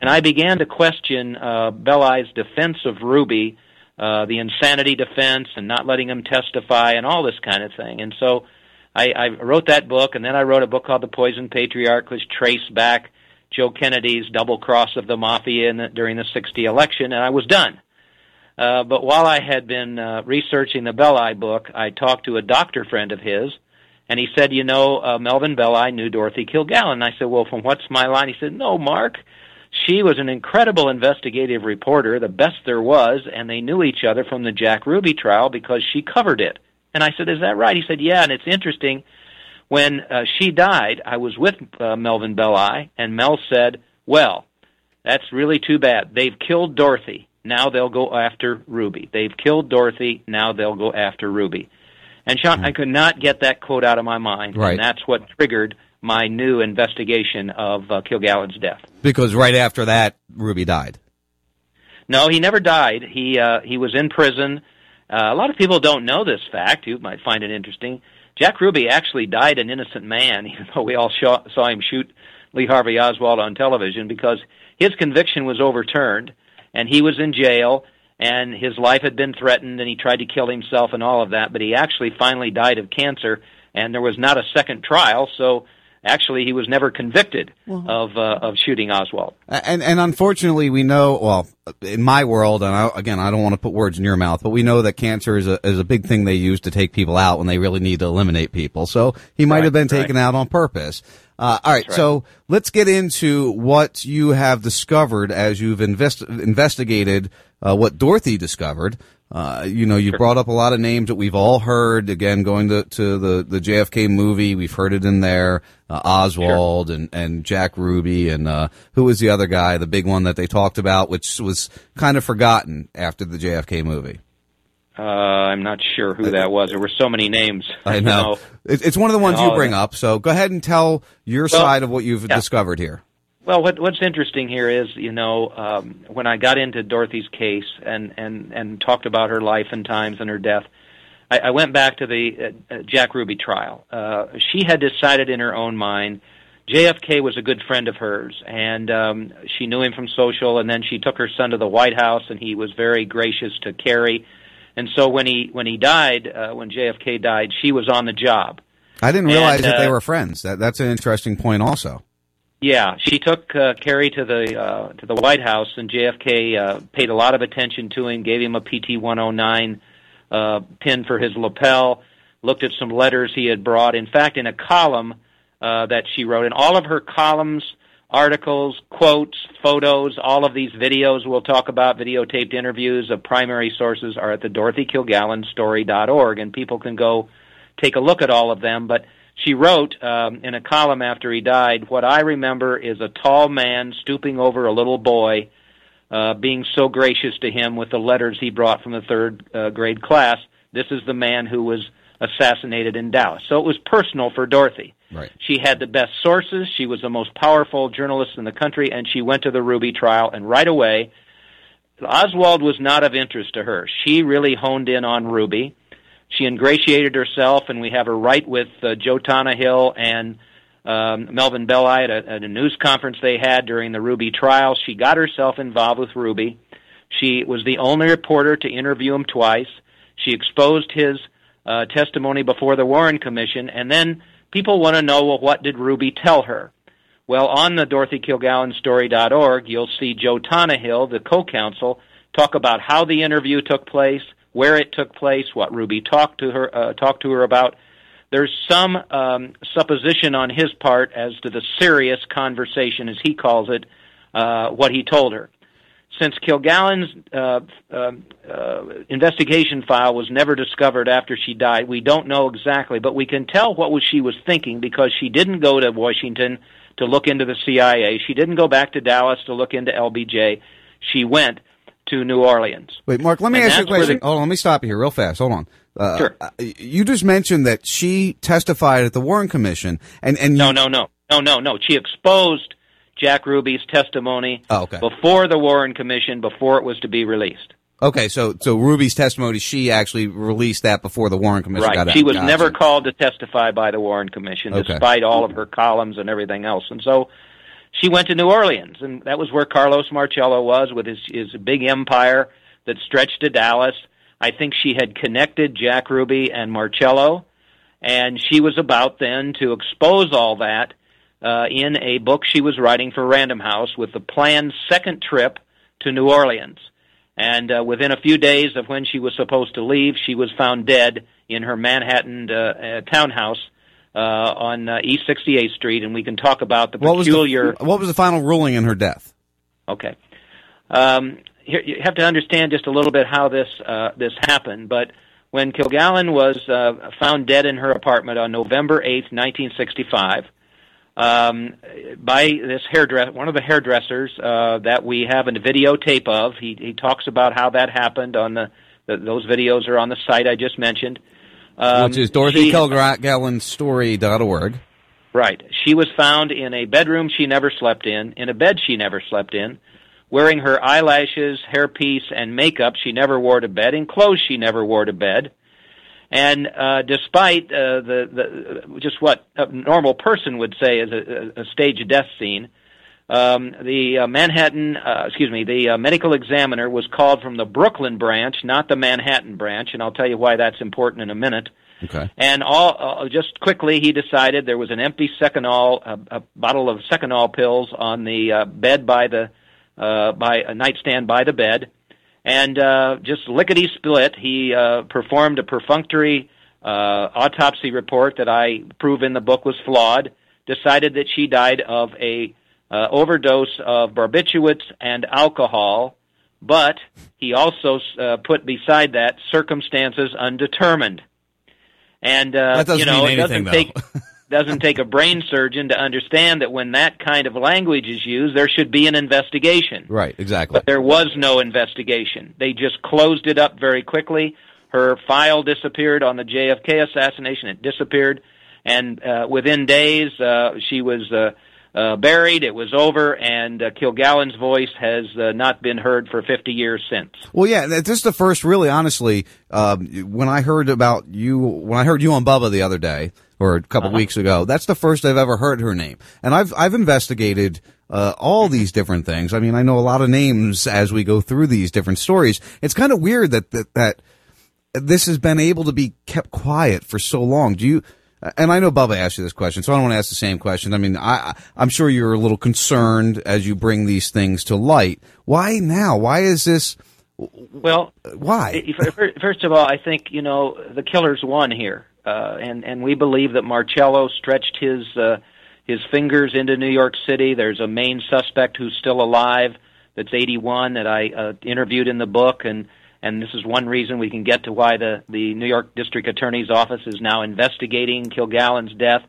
And I began to question uh, Belli's defense of Ruby, uh, the insanity defense, and not letting him testify, and all this kind of thing. And so I, I wrote that book, and then I wrote a book called The Poison Patriarch, which traced back Joe Kennedy's double cross of the mafia in the, during the 60 election, and I was done. Uh, but while I had been uh, researching the Belli book, I talked to a doctor friend of his, and he said, "You know, uh, Melvin Belli knew Dorothy Kilgallen." I said, "Well, from what's my line?" He said, "No, Mark. She was an incredible investigative reporter, the best there was, and they knew each other from the Jack Ruby trial because she covered it." And I said, "Is that right?" He said, "Yeah." And it's interesting. When uh, she died, I was with uh, Melvin Belli, and Mel said, "Well, that's really too bad. They've killed Dorothy. Now they'll go after Ruby. They've killed Dorothy. Now they'll go after Ruby. And Sean, I could not get that quote out of my mind. Right. And that's what triggered my new investigation of uh, Kilgallen's death. Because right after that, Ruby died. No, he never died. He uh, he was in prison. Uh, a lot of people don't know this fact. You might find it interesting. Jack Ruby actually died an innocent man, even though we all saw, saw him shoot Lee Harvey Oswald on television, because his conviction was overturned, and he was in jail, and his life had been threatened, and he tried to kill himself and all of that. But he actually finally died of cancer, and there was not a second trial. So actually he was never convicted of uh, of shooting Oswald. And and unfortunately, we know. Well, in my world, and I, again, I don't want to put words in your mouth, but we know that cancer is a is a big thing they use to take people out when they really need to eliminate people. So he might Right, have been right. taken out on purpose. Uh, all right, right. so let's get into what you have discovered as you've invest- investigated uh, what Dorothy discovered. Uh, you know, you brought up a lot of names that we've all heard. Again, going to, to the, the JFK movie, we've heard it in there. Uh, Oswald and, and Jack Ruby and, uh, who was the other guy, the big one that they talked about, which was kind of forgotten after the JFK movie. Uh, I'm not sure who that was. There were so many names. I know. It- It's one of the ones you bring up. So go ahead and tell your Well, side of what you've yeah. discovered here. Well, what, what's interesting here is, you know, um, when I got into Dorothy's case and, and, and talked about her life and times and her death, I, I went back to the uh, uh, Jack Ruby trial. Uh, she had decided in her own mind JFK was a good friend of hers, and um, she knew him from social. And then she took her son to the White House, and he was very gracious to Kerry. And so when he when he died, uh, when JFK died, she was on the job. I didn't And, realize that they uh, were friends. That, that's an interesting point also. Yeah, she took uh, Kerry to the uh, to the White House, and JFK uh, paid a lot of attention to him, gave him a PT 109 uh, pin for his lapel, looked at some letters he had brought. In fact, in a column uh, that she wrote, in all of her columns, articles, quotes, photos, all of these videos we'll talk about, videotaped interviews of primary sources are at the DorothyKilgallenStory.org, and people can go take a look at all of them. But she wrote um, in a column after he died, "What I remember is a tall man stooping over a little boy, uh, being so gracious to him with the letters he brought from the third uh, grade class. This is the man who was assassinated in Dallas." So it was personal for Dorothy. Right. She had the best sources. She was the most powerful journalist in the country, and she went to the Ruby trial. And right away, Oswald was not of interest to her. She really honed in on Ruby. She ingratiated herself, and we have her right with uh, Joe Tonahill and um, Melvin Belli at a, at a news conference they had during the Ruby trial. She got herself involved with Ruby. She was the only reporter to interview him twice. She exposed his uh, testimony before the Warren Commission, and then people want to know, well, what did Ruby tell her? Well, on the DorothyKilgallenStory.org, you'll see Joe Tonahill, the co-counsel, talk about how the interview took place, where it took place, what Ruby talked to her uh, talked to her about. There's some um, supposition on his part as to the serious conversation, as he calls it, uh, what he told her. Since Kilgallen's uh, uh, uh, investigation file was never discovered after she died, we don't know exactly, but we can tell what was she was thinking because she didn't go to Washington to look into the CIA. She didn't go back to Dallas to look into LBJ. She went to New Orleans. Wait, Mark, let me And ask you a question. the- Hold on, let me stop you here real fast. Hold on. Uh, Sure. uh, You just mentioned that she testified at the Warren Commission, and and No, no, no, no, no, no. She exposed Jack Ruby's testimony Oh, okay. before the Warren Commission, before it was to be released. Okay, so so Ruby's testimony, she actually released that before the Warren Commission got Right. She was never called to testify by the Warren Commission, Okay. despite all of her columns and everything else. And so she went to New Orleans, and that was where Carlos Marcello was with his his big empire that stretched to Dallas. I think she had connected Jack Ruby and Marcello, and she was about then to expose all that uh, in a book she was writing for Random House with the planned second trip to New Orleans. And uh, within a few days of when she was supposed to leave, she was found dead in her Manhattan uh, uh, townhouse uh, on uh, East 68th Street. And we can talk about the What was peculiar. the, what was the final ruling in her death? Okay. Um, here, you have to understand just a little bit how this uh, this happened. But when Kilgallen was uh, found dead in her apartment on November eighth, 1965, um, by this hairdresser, one of the hairdressers uh, that we have a videotape of, he, he talks about how that happened. On the, the those videos are on the site I just mentioned. Um, Which is she- DorothyKilgallenStory.org. Right. She was found in a bedroom she never slept in, in a bed she never slept in, wearing her eyelashes, hairpiece, and makeup she never wore to bed, and clothes she never wore to bed. And uh, despite uh, the, the just what a normal person would say is a, a stage death scene, Um, the uh, Manhattan, uh, excuse me, the uh, medical examiner was called from the Brooklyn branch, not the Manhattan branch, and I'll tell you why that's important in a minute. Okay. And all uh, just quickly, he decided there was an empty Seconal, a, a bottle of Seconal pills on the uh, bed by the uh, by a nightstand by the bed, and uh, just lickety split, he uh, performed a perfunctory uh, autopsy report that I prove in the book was flawed. Decided that she died of a uh, overdose of barbiturates and alcohol, but he also uh, put beside that circumstances undetermined. And uh, That doesn't you know, it doesn't take doesn't take a brain surgeon to understand that when that kind of language is used, there should be an investigation. Right, exactly. But there was no investigation. They just closed it up very quickly. Her file disappeared on the JFK assassination. It disappeared, and uh, within days, uh, she was uh, uh, buried. It was over, and uh, Kilgallen's voice has uh, not been heard for 50 years since. Well, yeah, th- this is the first, really, honestly, um, when I heard about you, when I heard you on Bubba the other day, or a couple Uh-huh. weeks ago, that's the first I've ever heard her name. And I've, I've investigated, uh, all these different things. I mean, I know a lot of names as we go through these different stories. It's kind of weird that, that, that this has been able to be kept quiet for so long. Do you, and I know Bubba asked you this question, so I don't want to ask the same question. I mean, I, I'm sure you're a little concerned as you bring these things to light. Why now? Why is this? Well, why? First of all, I think you know the killers won here, uh, and and we believe that Marcello stretched his uh, his fingers into New York City. There's a main suspect who's still alive, that's 81, that I uh, interviewed in the book, and and this is one reason we can get to why the the New York District Attorney's office is now investigating Kilgallen's death.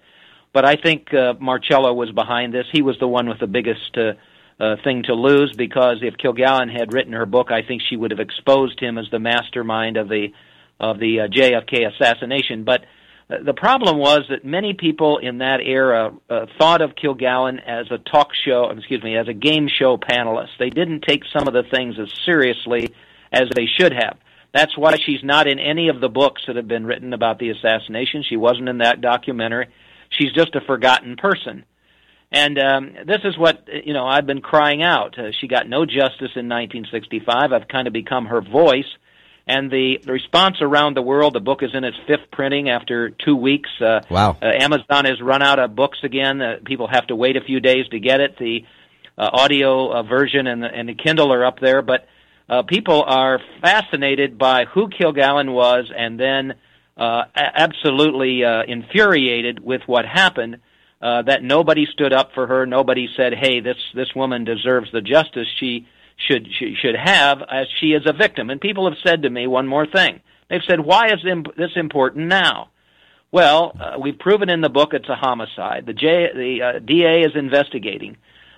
But I think uh, Marcello was behind this. He was the one with the biggest. Uh, uh, thing to lose because if Kilgallen had written her book, I think she would have exposed him as the mastermind of the of the uh, JFK assassination. But uh, the problem was that many people in that era uh, thought of Kilgallen as a talk show, excuse me, as a game show panelist. They didn't take some of the things as seriously as they should have. That's why she's not in any of the books that have been written about the assassination. She wasn't in that documentary. She's just a forgotten person. And um, this is what you know. I've been crying out. Uh, she got no justice in 1965. I've kind of become her voice, and the, the response around the world. The book is in its fifth printing after two weeks. Uh, Wow. uh, Amazon has run out of books again. Uh, people have to wait a few days to get it. The uh, audio uh, version and the, and the Kindle are up there, but uh, people are fascinated by who Kilgallen was, and then uh, a- absolutely uh, infuriated with what happened. Uh, that nobody stood up for her. Nobody said, "Hey, this this woman deserves the justice she should she should have as she is a victim." And people have said to me one more thing. They've said, "Why is this important now?" Well, uh, we've proven in the book it's a homicide. The J, the uh, DA is investigating.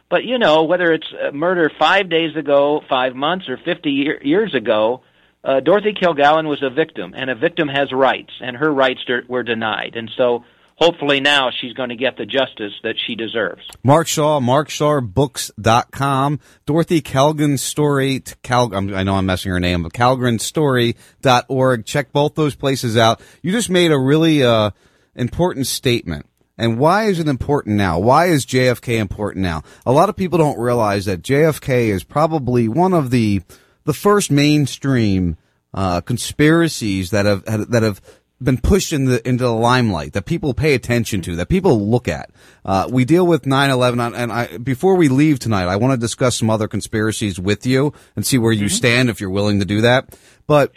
But you know, whether it's murder five days ago, five months, or 50 year, years ago, uh, Dorothy Kilgallen was a victim, and a victim has rights, and her rights er, were denied. And so, hopefully, now she's going to get the justice that she deserves. Mark Shaw, markshawbooks.com. Dorothy Calgren's story, Cal, I'm, know I'm messing her name, but calgrenstory.org. Check both those places out. You just made a really, uh, important statement. And why is it important now? Why is JFK important now? A lot of people don't realize that JFK is probably one of the, the first mainstream, uh, conspiracies that have, that have been pushed in the, into the limelight that people pay attention to, that people look at. Uh, we deal with 9-11 and I, before we leave tonight, I want to discuss some other conspiracies with you and see where you stand if you're willing to do that. But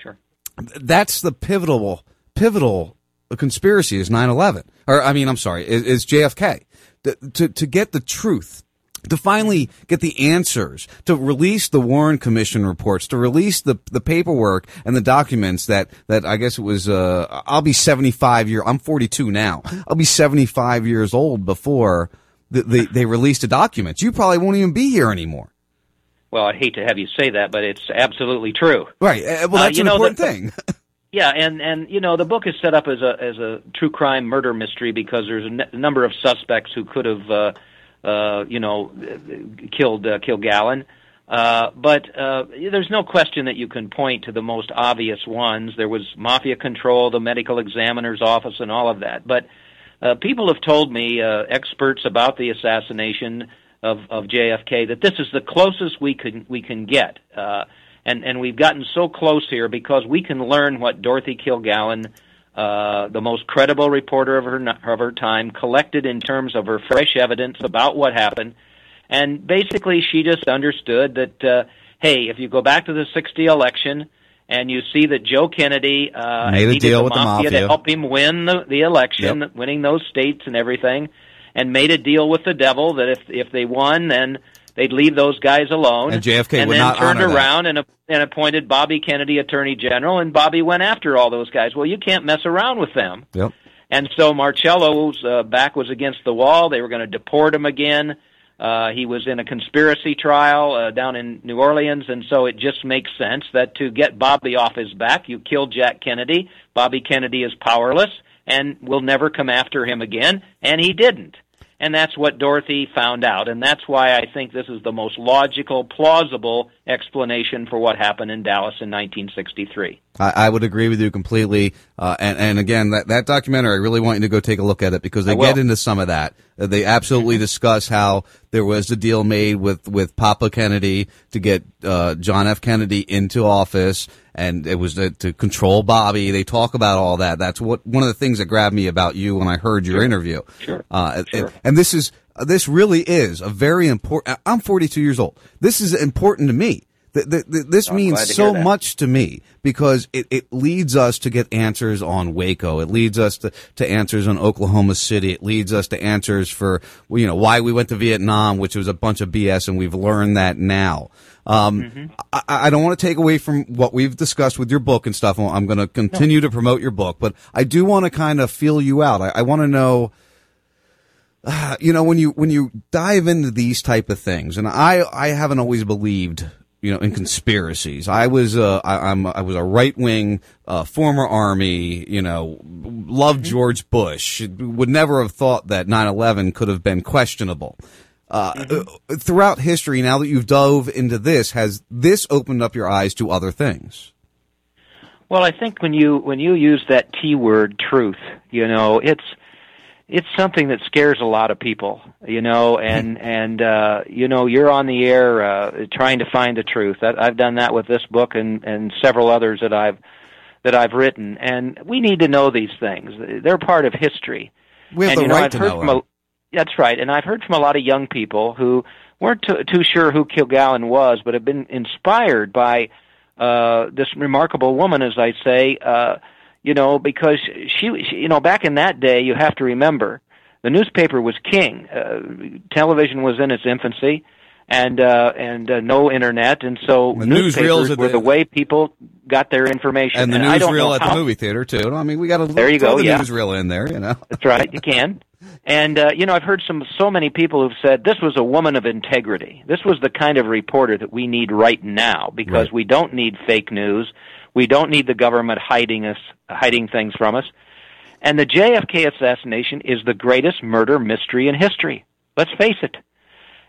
that's the pivotal, pivotal conspiracy is 9-11. Or, I mean, I'm sorry, is, is JFK. The- to, to get the truth to finally get the answers, to release the Warren Commission reports, to release the the paperwork and the documents that that I guess it was. Uh, I'll be seventy five year. I'm forty two now. I'll be seventy five years old before the, the, they release the documents. You probably won't even be here anymore. Well, I hate to have you say that, but it's absolutely true. Right. Uh, well, Uh, that's you an know, important the- thing. Yeah, and and you know the book is set up as a as a true crime murder mystery because there's a n- number of suspects who could have uh, uh, you know killed uh, Kilgallen. Uh, but uh, there's no question that you can point to the most obvious ones. There was mafia control, the medical examiner's office, and all of that. But uh, people have told me, uh, experts about the assassination, of of JFK that this is the closest we can we can get. Uh, and and we've gotten so close here because we can learn what Dorothy Kilgallen, uh, the most credible reporter of her of her time, collected in terms of her fresh evidence about what happened, and basically she just understood that uh, hey, if you go back to the '60 election and you see that Joe Kennedy uh, Made a deal the with the mafia, mafia. to help him win the, the election, winning those states and everything, and made a deal with the devil that if if they won, then they'd leave those guys alone. And JFK and would then not turned honor that. around and, and appointed Bobby Kennedy Attorney General, and Bobby went after all those guys. Well, you can't mess around with them. Yep. And so Marcello's uh, back was against the wall. They were going to deport him again. Uh, he was in a conspiracy trial uh, down in New Orleans, and so it just makes sense that to get Bobby off his back, you kill Jack Kennedy. Bobby Kennedy is powerless and will never come after him again, and he didn't. And that's what Dorothy found out, and that's why I think this is the most logical, plausible explanation for what happened in Dallas in 1963. I, I would agree with you completely. Uh, and, and again, that, that documentary, I really want you to go take a look at it because they get into some of that. Uh, They absolutely discuss how there was a deal made with, with Papa Kennedy to get uh, John F. Kennedy into office, and it was to, to control Bobby. They talk about all that. That's what one of the things that grabbed me about you when I heard your interview. Sure. Uh, and, and this is this really is a very important. I'm 42 years old. This is important to me. Th- th- th- this I'm means so much to me because it, it leads us to get answers on Waco. It leads us to, to answers on Oklahoma City. It leads us to answers for you know why we went to Vietnam, which was a bunch of BS, and we've learned that now. Um, Mm-hmm. I, I don't want to take away from what we've discussed with your book and stuff. I'm going to continue to promote your book, but I do want to kind of feel you out. I, I want to know uh, you know when you when you dive into these type of things and i i haven't always believed you know in conspiracies. I was uh I, i'm i was a right wing uh former army you know loved george bush. Would never have thought that 9-11 could have been questionable. Uh, uh, throughout history, now that you've dove into this, has this opened up your eyes to other things? Well, I think when you when you use that T word, truth, you know, it's it's something that scares a lot of people, you know, and and uh, you know, you're on the air uh, trying to find the truth. That, I've done that with this book and and several others that I've that I've written, and we need to know these things. They're part of history. We have and the you know, right I've to heard know from a, that's right, and I've heard from a lot of young people who weren't too, too sure who Kilgallen was, but have been inspired by uh, this remarkable woman, as I say. Uh, you know, because she, she, you know, back in that day, you have to remember, the newspaper was king. Uh, television was in its infancy, and uh, and uh, no internet, and so The newspapers newsreels were the- the way people got their information. And the I don't know newsreel at the movie theater too. I mean, we got to There you go, the yeah. newsreel in there. You know, That's right, you can. And uh, you know, I've heard some so many people who've said this was a woman of integrity. This was the kind of reporter that we need right now because Right. we don't need fake news. We don't need the government hiding us hiding things from us. And the JFK assassination is the greatest murder mystery in history. Let's face it.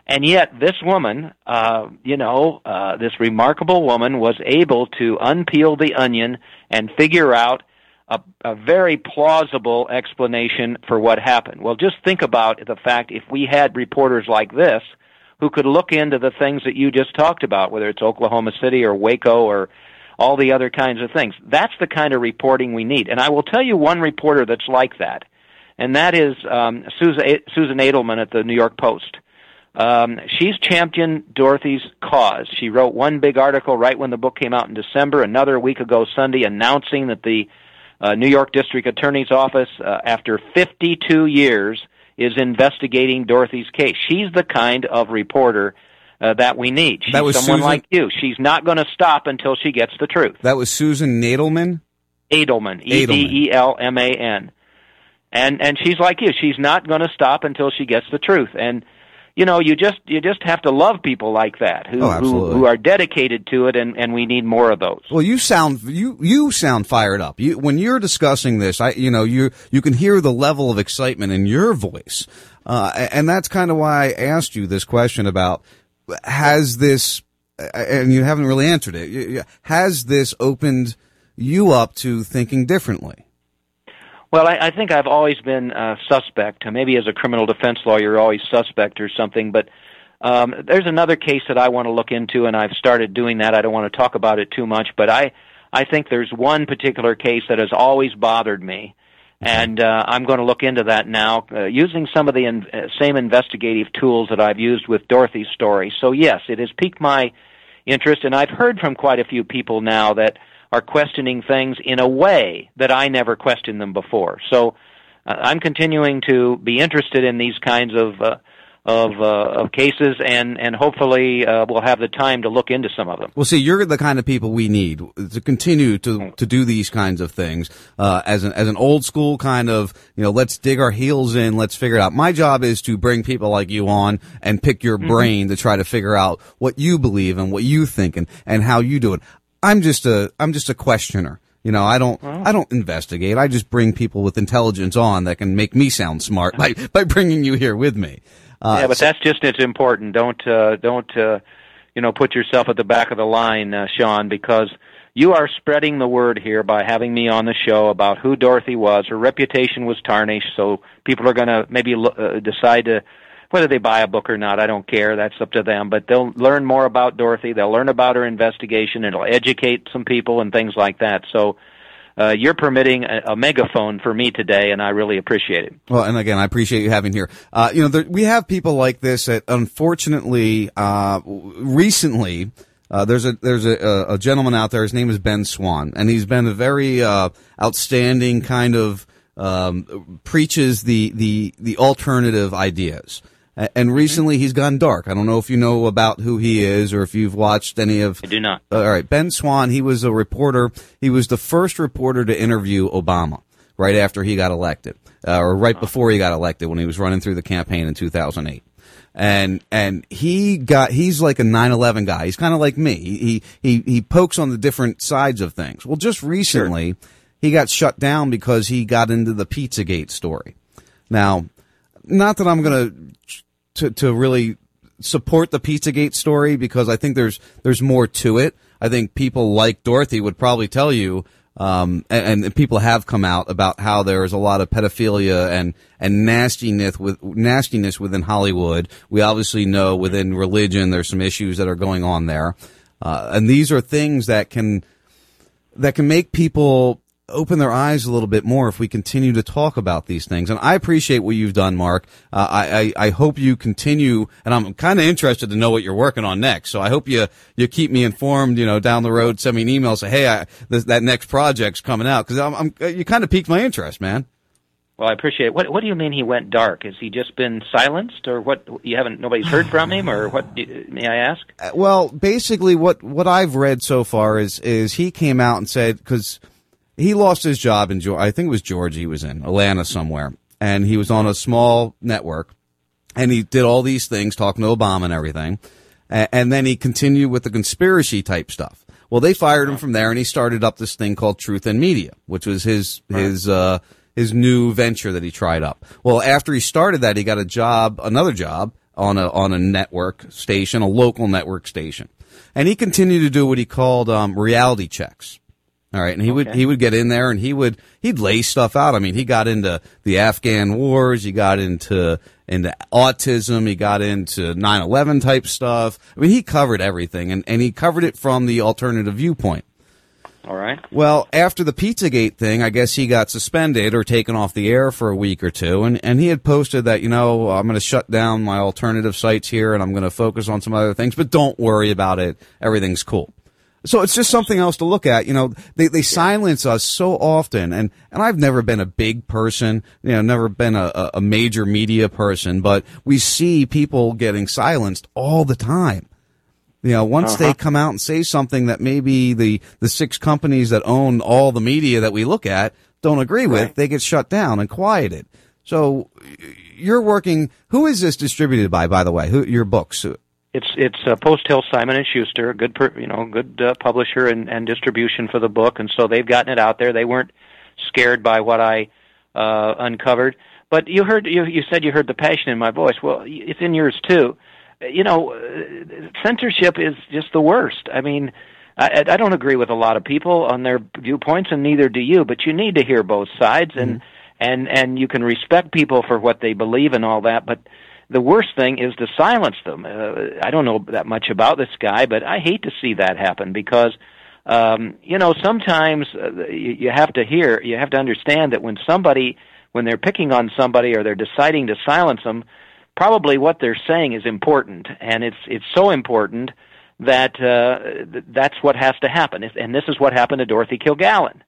And yet, this woman, uh, you know, uh, this remarkable woman was able to unpeel the onion and figure out a, a very plausible explanation for what happened. Well, just think about the fact if we had reporters like this who could look into the things that you just talked about, whether it's Oklahoma City or Waco or all the other kinds of things. That's the kind of reporting we need. And I will tell you one reporter that's like that, and that is um, Susan, Edelman at the New York Post. Um, she's championed Dorothy's cause. She wrote one big article right when the book came out in December, another week ago Sunday, announcing that the uh, New York District Attorney's Office, uh, after 52 years, is investigating Dorothy's case. She's the kind of reporter uh, that we need. She's That was someone Susan- like you. She's not going to stop until she gets the truth. that was Susan Nadelman. Edelman, E D E L M A N, and and she's like you. She's not going to stop until she gets the truth. And you know, you just you just have to love people like that who Oh, who, who are dedicated to it, and and we need more of those. Well, you sound you you sound fired up. You when you're discussing this, I you know you you can hear the level of excitement in your voice, uh, and that's kind of why I asked you this question about has this, and you haven't really answered it. Has this opened you up to thinking differently? Well, I, I think I've always been uh, suspect. Maybe as a criminal defense lawyer, you're always suspect or something. But Um, there's another case that I want to look into, and I've started doing that. I don't want to talk about it too much, but I I think there's one particular case that has always bothered me, and uh, I'm going to look into that now uh, using some of the in, uh, same investigative tools that I've used with Dorothy's story. So yes, it has piqued my interest, and I've heard from quite a few people now that are questioning things in a way that I never questioned them before. So uh, I'm continuing to be interested in these kinds of uh, of uh, of cases, and and hopefully uh, we'll have the time to look into some of them. Well, see, you're the kind of people we need to continue to to do these kinds of things uh, as an as an old school kind of you know let's dig our heels in, let's figure it out. My job is to bring people like you on and pick your Mhm. brain to try to figure out what you believe and what you think and and how you do it. I'm just a I'm just a questioner. You know, I don't I don't investigate. I just bring people with intelligence on that can make me sound smart by by bringing you here with me. Uh, yeah, but that's just as important. Don't uh, don't uh, you know put yourself at the back of the line, uh, Sean, because you are spreading the word here by having me on the show about who Dorothy was. Her reputation was tarnished, so people are going to maybe uh, decide to whether they buy a book or not. I don't care. That's up to them. But they'll learn more about Dorothy. They'll learn about her investigation. It'll educate some people and things like that. So. Uh, you're permitting a, a megaphone for me today, and I really appreciate it. Well, and again, I appreciate you having here. Uh, you know, there, we have people like this that unfortunately, uh, recently, uh, there's a there's a, a gentleman out there. His name is Ben Swann, and he's been a very uh, outstanding kind of um, preaches the the the alternative ideas. And recently, he's gone dark. I don't know if you know about who he is or if you've watched any of. I do not. All right, Ben Swann. He was a reporter. He was the first reporter to interview Obama right after he got elected, uh, or right before he got elected when he was running through the campaign in 2008. And and he got he's like a 9/11 guy. He's kind of like me. He he he pokes on the different sides of things. Well, just recently, he got shut down because he got into the Pizzagate story. Now, not that I'm going to to really support the Pizzagate story because I think there's there's more to it. I think people like Dorothy would probably tell you, um, and, and people have come out about how there is a lot of pedophilia and and nastiness with nastiness within Hollywood. We obviously know within religion there's some issues that are going on there, uh, and these are things that can that can make people open their eyes a little bit more if we continue to talk about these things. And I appreciate what you've done, Mark. Uh, I, I, I hope you continue, and I'm kind of interested to know what you're working on next. So I hope you, you keep me informed, you know, down the road, send me an email, say, hey, I, this, that next project's coming out. Cause I'm, I'm, you kind of piqued my interest, man. Well, I appreciate it. What What do you mean he went dark? Has he just been silenced, or what? You haven't nobody's heard from him, or what? May I ask? Uh, Well, basically, what what I've read so far is is he came out and said because he lost his job in. I think it was Georgia. He was in Atlanta somewhere, and he was on a small network, and he did all these things, talking to Obama and everything, and, and then he continued with the conspiracy type stuff. Well, they fired him from there, and he started up this thing called Truth in Media, which was his his uh, his new venture that he tried up. Well, after he started that, he got a job, another job on a on a network station, a local network station, and he continued to do what he called um, reality checks. All right, and he would he would get in there and he would he'd lay stuff out. I mean, he got into the Afghan wars, he got into into autism, he got into 9/11 type stuff. I mean, he covered everything and and he covered it from the alternative viewpoint. All right. Well, after the Pizzagate thing, I guess he got suspended or taken off the air for a week or two, and, and he had posted that, you know, I'm going to shut down my alternative sites here and I'm going to focus on some other things, but don't worry about it. Everything's cool. So it's just something else to look at. You know, they, they silence us so often, and, and I've never been a big person, you know, never been a, a- major media person, but we see people getting silenced all the time. You know, once they Uh-huh. come out and say something that maybe the, the six companies that own all the media that we look at don't agree with, they get shut down and quieted. So you're working. Who is this distributed by, by the way? Who your books? It's it's uh, Post Hill Simon and Schuster, a good per, you know good uh, publisher and, and distribution for the book, and so they've gotten it out there. They weren't scared by what I uh, uncovered. But you heard you you said you heard the passion in my voice. Well, it's in yours too. You know, uh, censorship is just the worst. I mean. I, I don't agree with a lot of people on their viewpoints, and neither do you. But you need to hear both sides, and and and you can respect people for what they believe and all that. But the worst thing is to silence them. Uh, I don't know that much about this guy, but I hate to see that happen because um, you know sometimes uh, you, you have to hear, you have to understand that when somebody, when they're picking on somebody or they're deciding to silence them, probably what they're saying is important, and it's it's so important that uh, th- that's what has to happen. And this is what happened to Dorothy Kilgallen.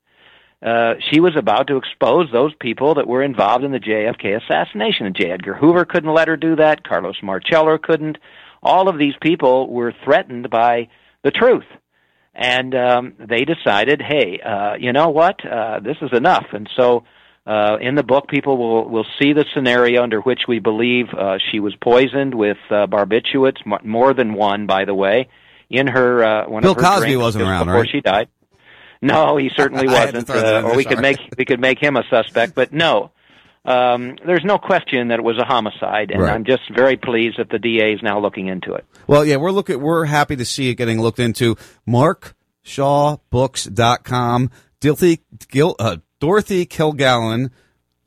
Uh, she was about to expose those people that were involved in the JFK assassination. And J. Edgar Hoover couldn't let her do that. Carlos Marcello couldn't. All of these people were threatened by the truth. And um, they decided, hey, uh, you know what? Uh, this is enough. And so uh, in the book, people will, will see the scenario under which we believe uh, she was poisoned with uh, barbiturates, more than one, by the way, in her uh, one Bill of her Cosby wasn't around, before right? she died. No, he certainly I had to wasn't. Uh, or we could make we could make him a suspect, but no. Um, there's no question that it was a homicide, and Right. I'm just very pleased that the DA is now looking into it. Well, yeah, we're looking. We're happy to see it getting looked into. MarkShawBooks.com. Dorothy, Gil, uh, Dorothy Kilgallen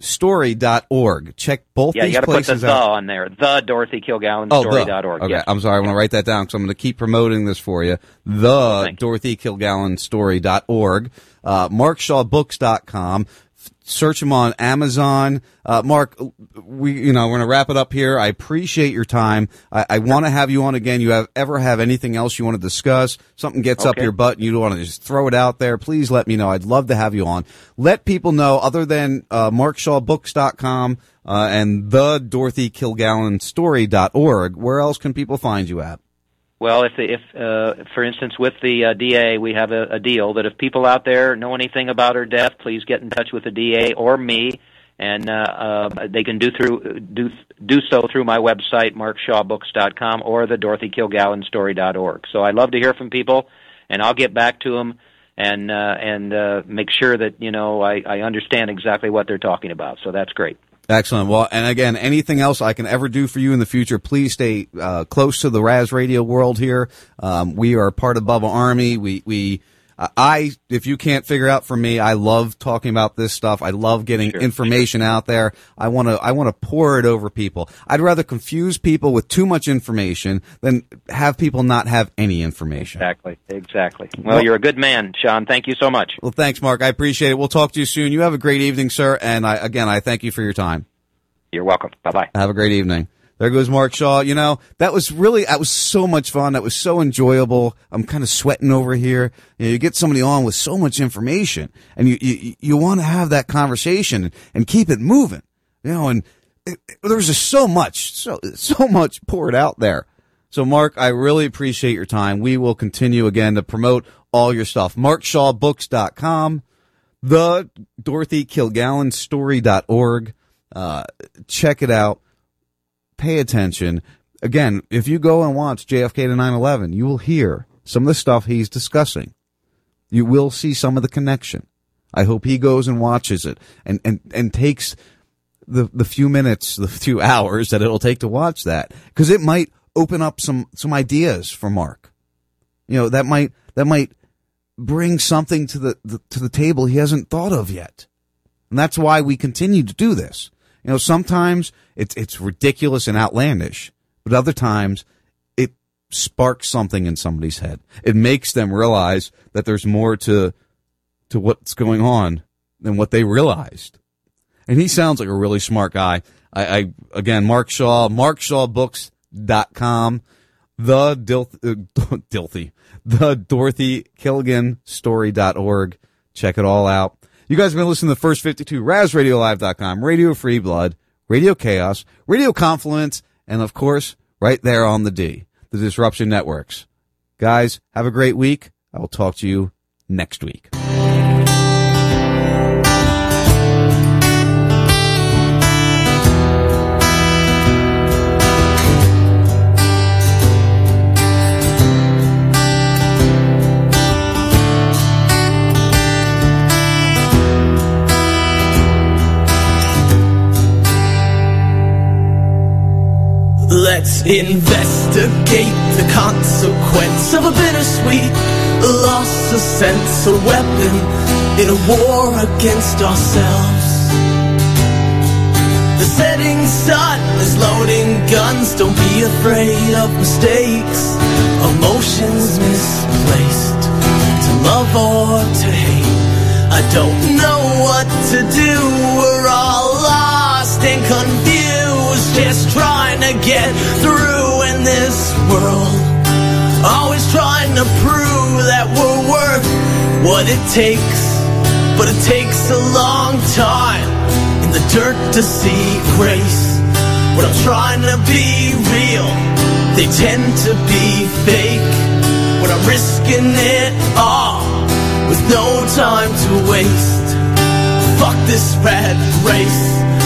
story.org. Check both yeah, you got to put the the on there. The Dorothy Kilgallen Oh, story.org. Okay, Yes. I'm sorry. I want to write that down because I'm going to keep promoting this for you. The Dorothy Kilgallen story.org. Uh, MarkShawBooks.com. Search them on Amazon. Uh, Mark, we, you know, we're going to wrap it up here. I appreciate your time. I, I want to have you on again. You have ever have anything else you want to discuss? Something gets up your butt and you want to just throw it out there. Please let me know. I'd love to have you on. Let people know other than, uh, MarkShawBooks.com, uh, and the Dorothy Kilgallen story.org. Where else can people find you at? Well, if, the, if uh, for instance, with the uh, DA, we have a, a deal that if people out there know anything about her death, please get in touch with the DA or me, and uh, uh, they can do through do do so through my website, markshawbooks.com, or the DorothyKilgallenStory.org. So I love to hear from people, and I'll get back to them and uh, and uh, make sure that you know I, I understand exactly what they're talking about. So that's great. Excellent. Well, and again, anything else I can ever do for you in the future, please stay uh, close to the Raz Radio world here. Um, we are part of Bubba Army. We we Uh, I if you can't figure out for me, I love talking about this stuff. I love getting information out there. I want to I want to pour it over people. I'd rather confuse people with too much information than have people not have any information. Exactly. Exactly. Well, you're a good man, Sean. Thank you so much. Well, thanks, Mark. I appreciate it. We'll talk to you soon. You have a great evening, sir. And I, again, I thank you for your time. You're welcome. Bye bye. Have a great evening. There goes Mark Shaw. You know, that was really, that was so much fun. That was so enjoyable. I'm kind of sweating over here. You, know, you get somebody on with so much information and you, you, you want to have that conversation and keep it moving, you know, and it, it- there was just so much, so, so much poured out there. So Mark, I really appreciate your time. We will continue again to promote all your stuff. MarkShawBooks.com, the Dorothy Kilgallen story.org. Uh, check it out. Pay attention. Again, if you go and watch JFK to 9-11, you will hear some of the stuff he's discussing. You will see some of the connection. I hope he goes and watches it and, and, and takes the, the few minutes, the few hours that it'll take to watch that. Cause it might open up some, some ideas for Mark. You know, that might, that might bring something to the, the to the table he hasn't thought of yet. And that's why we continue to do this. You know, sometimes it's it's ridiculous and outlandish, but other times it sparks something in somebody's head. It makes them realize that there's more to to what's going on than what they realized. And he sounds like a really smart guy. I, I again, Mark Shaw, markshawbooks.com, the Dil- uh, Dilthy, the Dorothy Killigan story.org. Check it all out. You guys have been listening to the first 52, RazRadioLive.com, Radio Free Blood, Radio Chaos, Radio Confluence, and of course, right there on the D, the Disruption Networks. Guys, have a great week. I will talk to you next week. Let's investigate the consequence of a bittersweet loss of sense, a weapon in a war against ourselves. The setting son is loading guns. Don't be afraid of mistakes, emotions misplaced. To love or to hate, I don't know what to do. We're all lost and confused, just trying to get through in this world. Always trying to prove that we're worth what it takes, but it takes a long time in the dirt to see grace. When I'm trying to be real, they tend to be fake. When I'm risking it all with no time to waste. Fuck this rat race.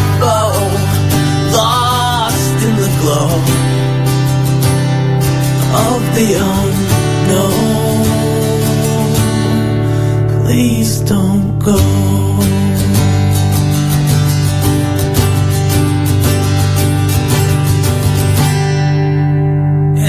Glow of the unknown. Please don't go.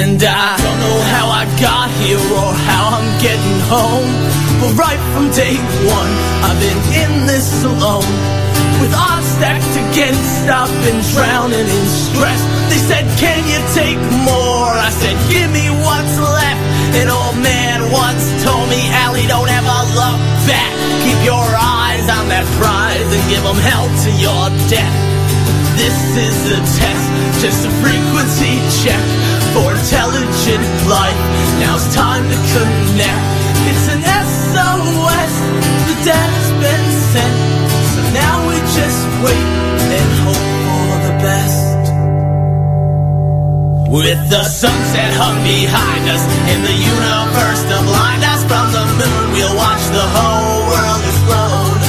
And I don't know how I got here or how I'm getting home. But right from day one, I've been in this alone. With odds stacked against, I've been drowning in stress. They said, Can you take more? I said, Give me what's left. An old man once told me, Allie, don't ever look back. Keep your eyes on that prize and give them hell to your death. This is a test, just a frequency check for intelligent life. Now it's time to connect. It's an SOS, the dad's just wait and hope for the best. With the sunset hung behind us and the universe to blind us from the moon, we'll watch the whole world explode.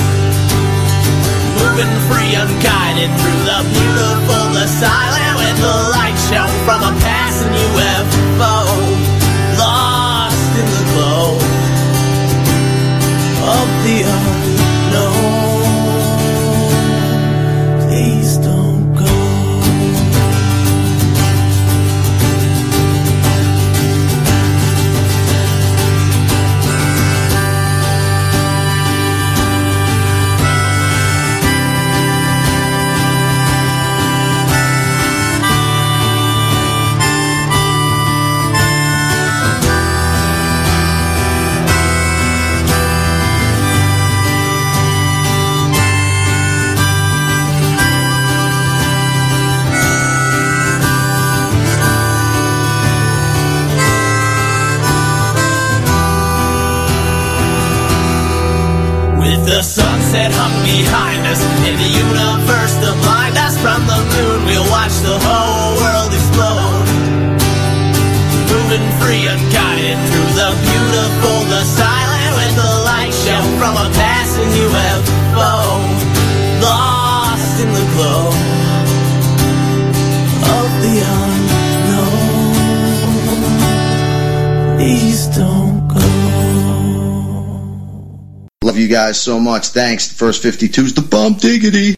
Moving free, unguided through the beautiful, the silent, with the light show from a passing UFO. Lost in the glow of the unknown. You guys so much. Thanks. The first 52's the bump diggity.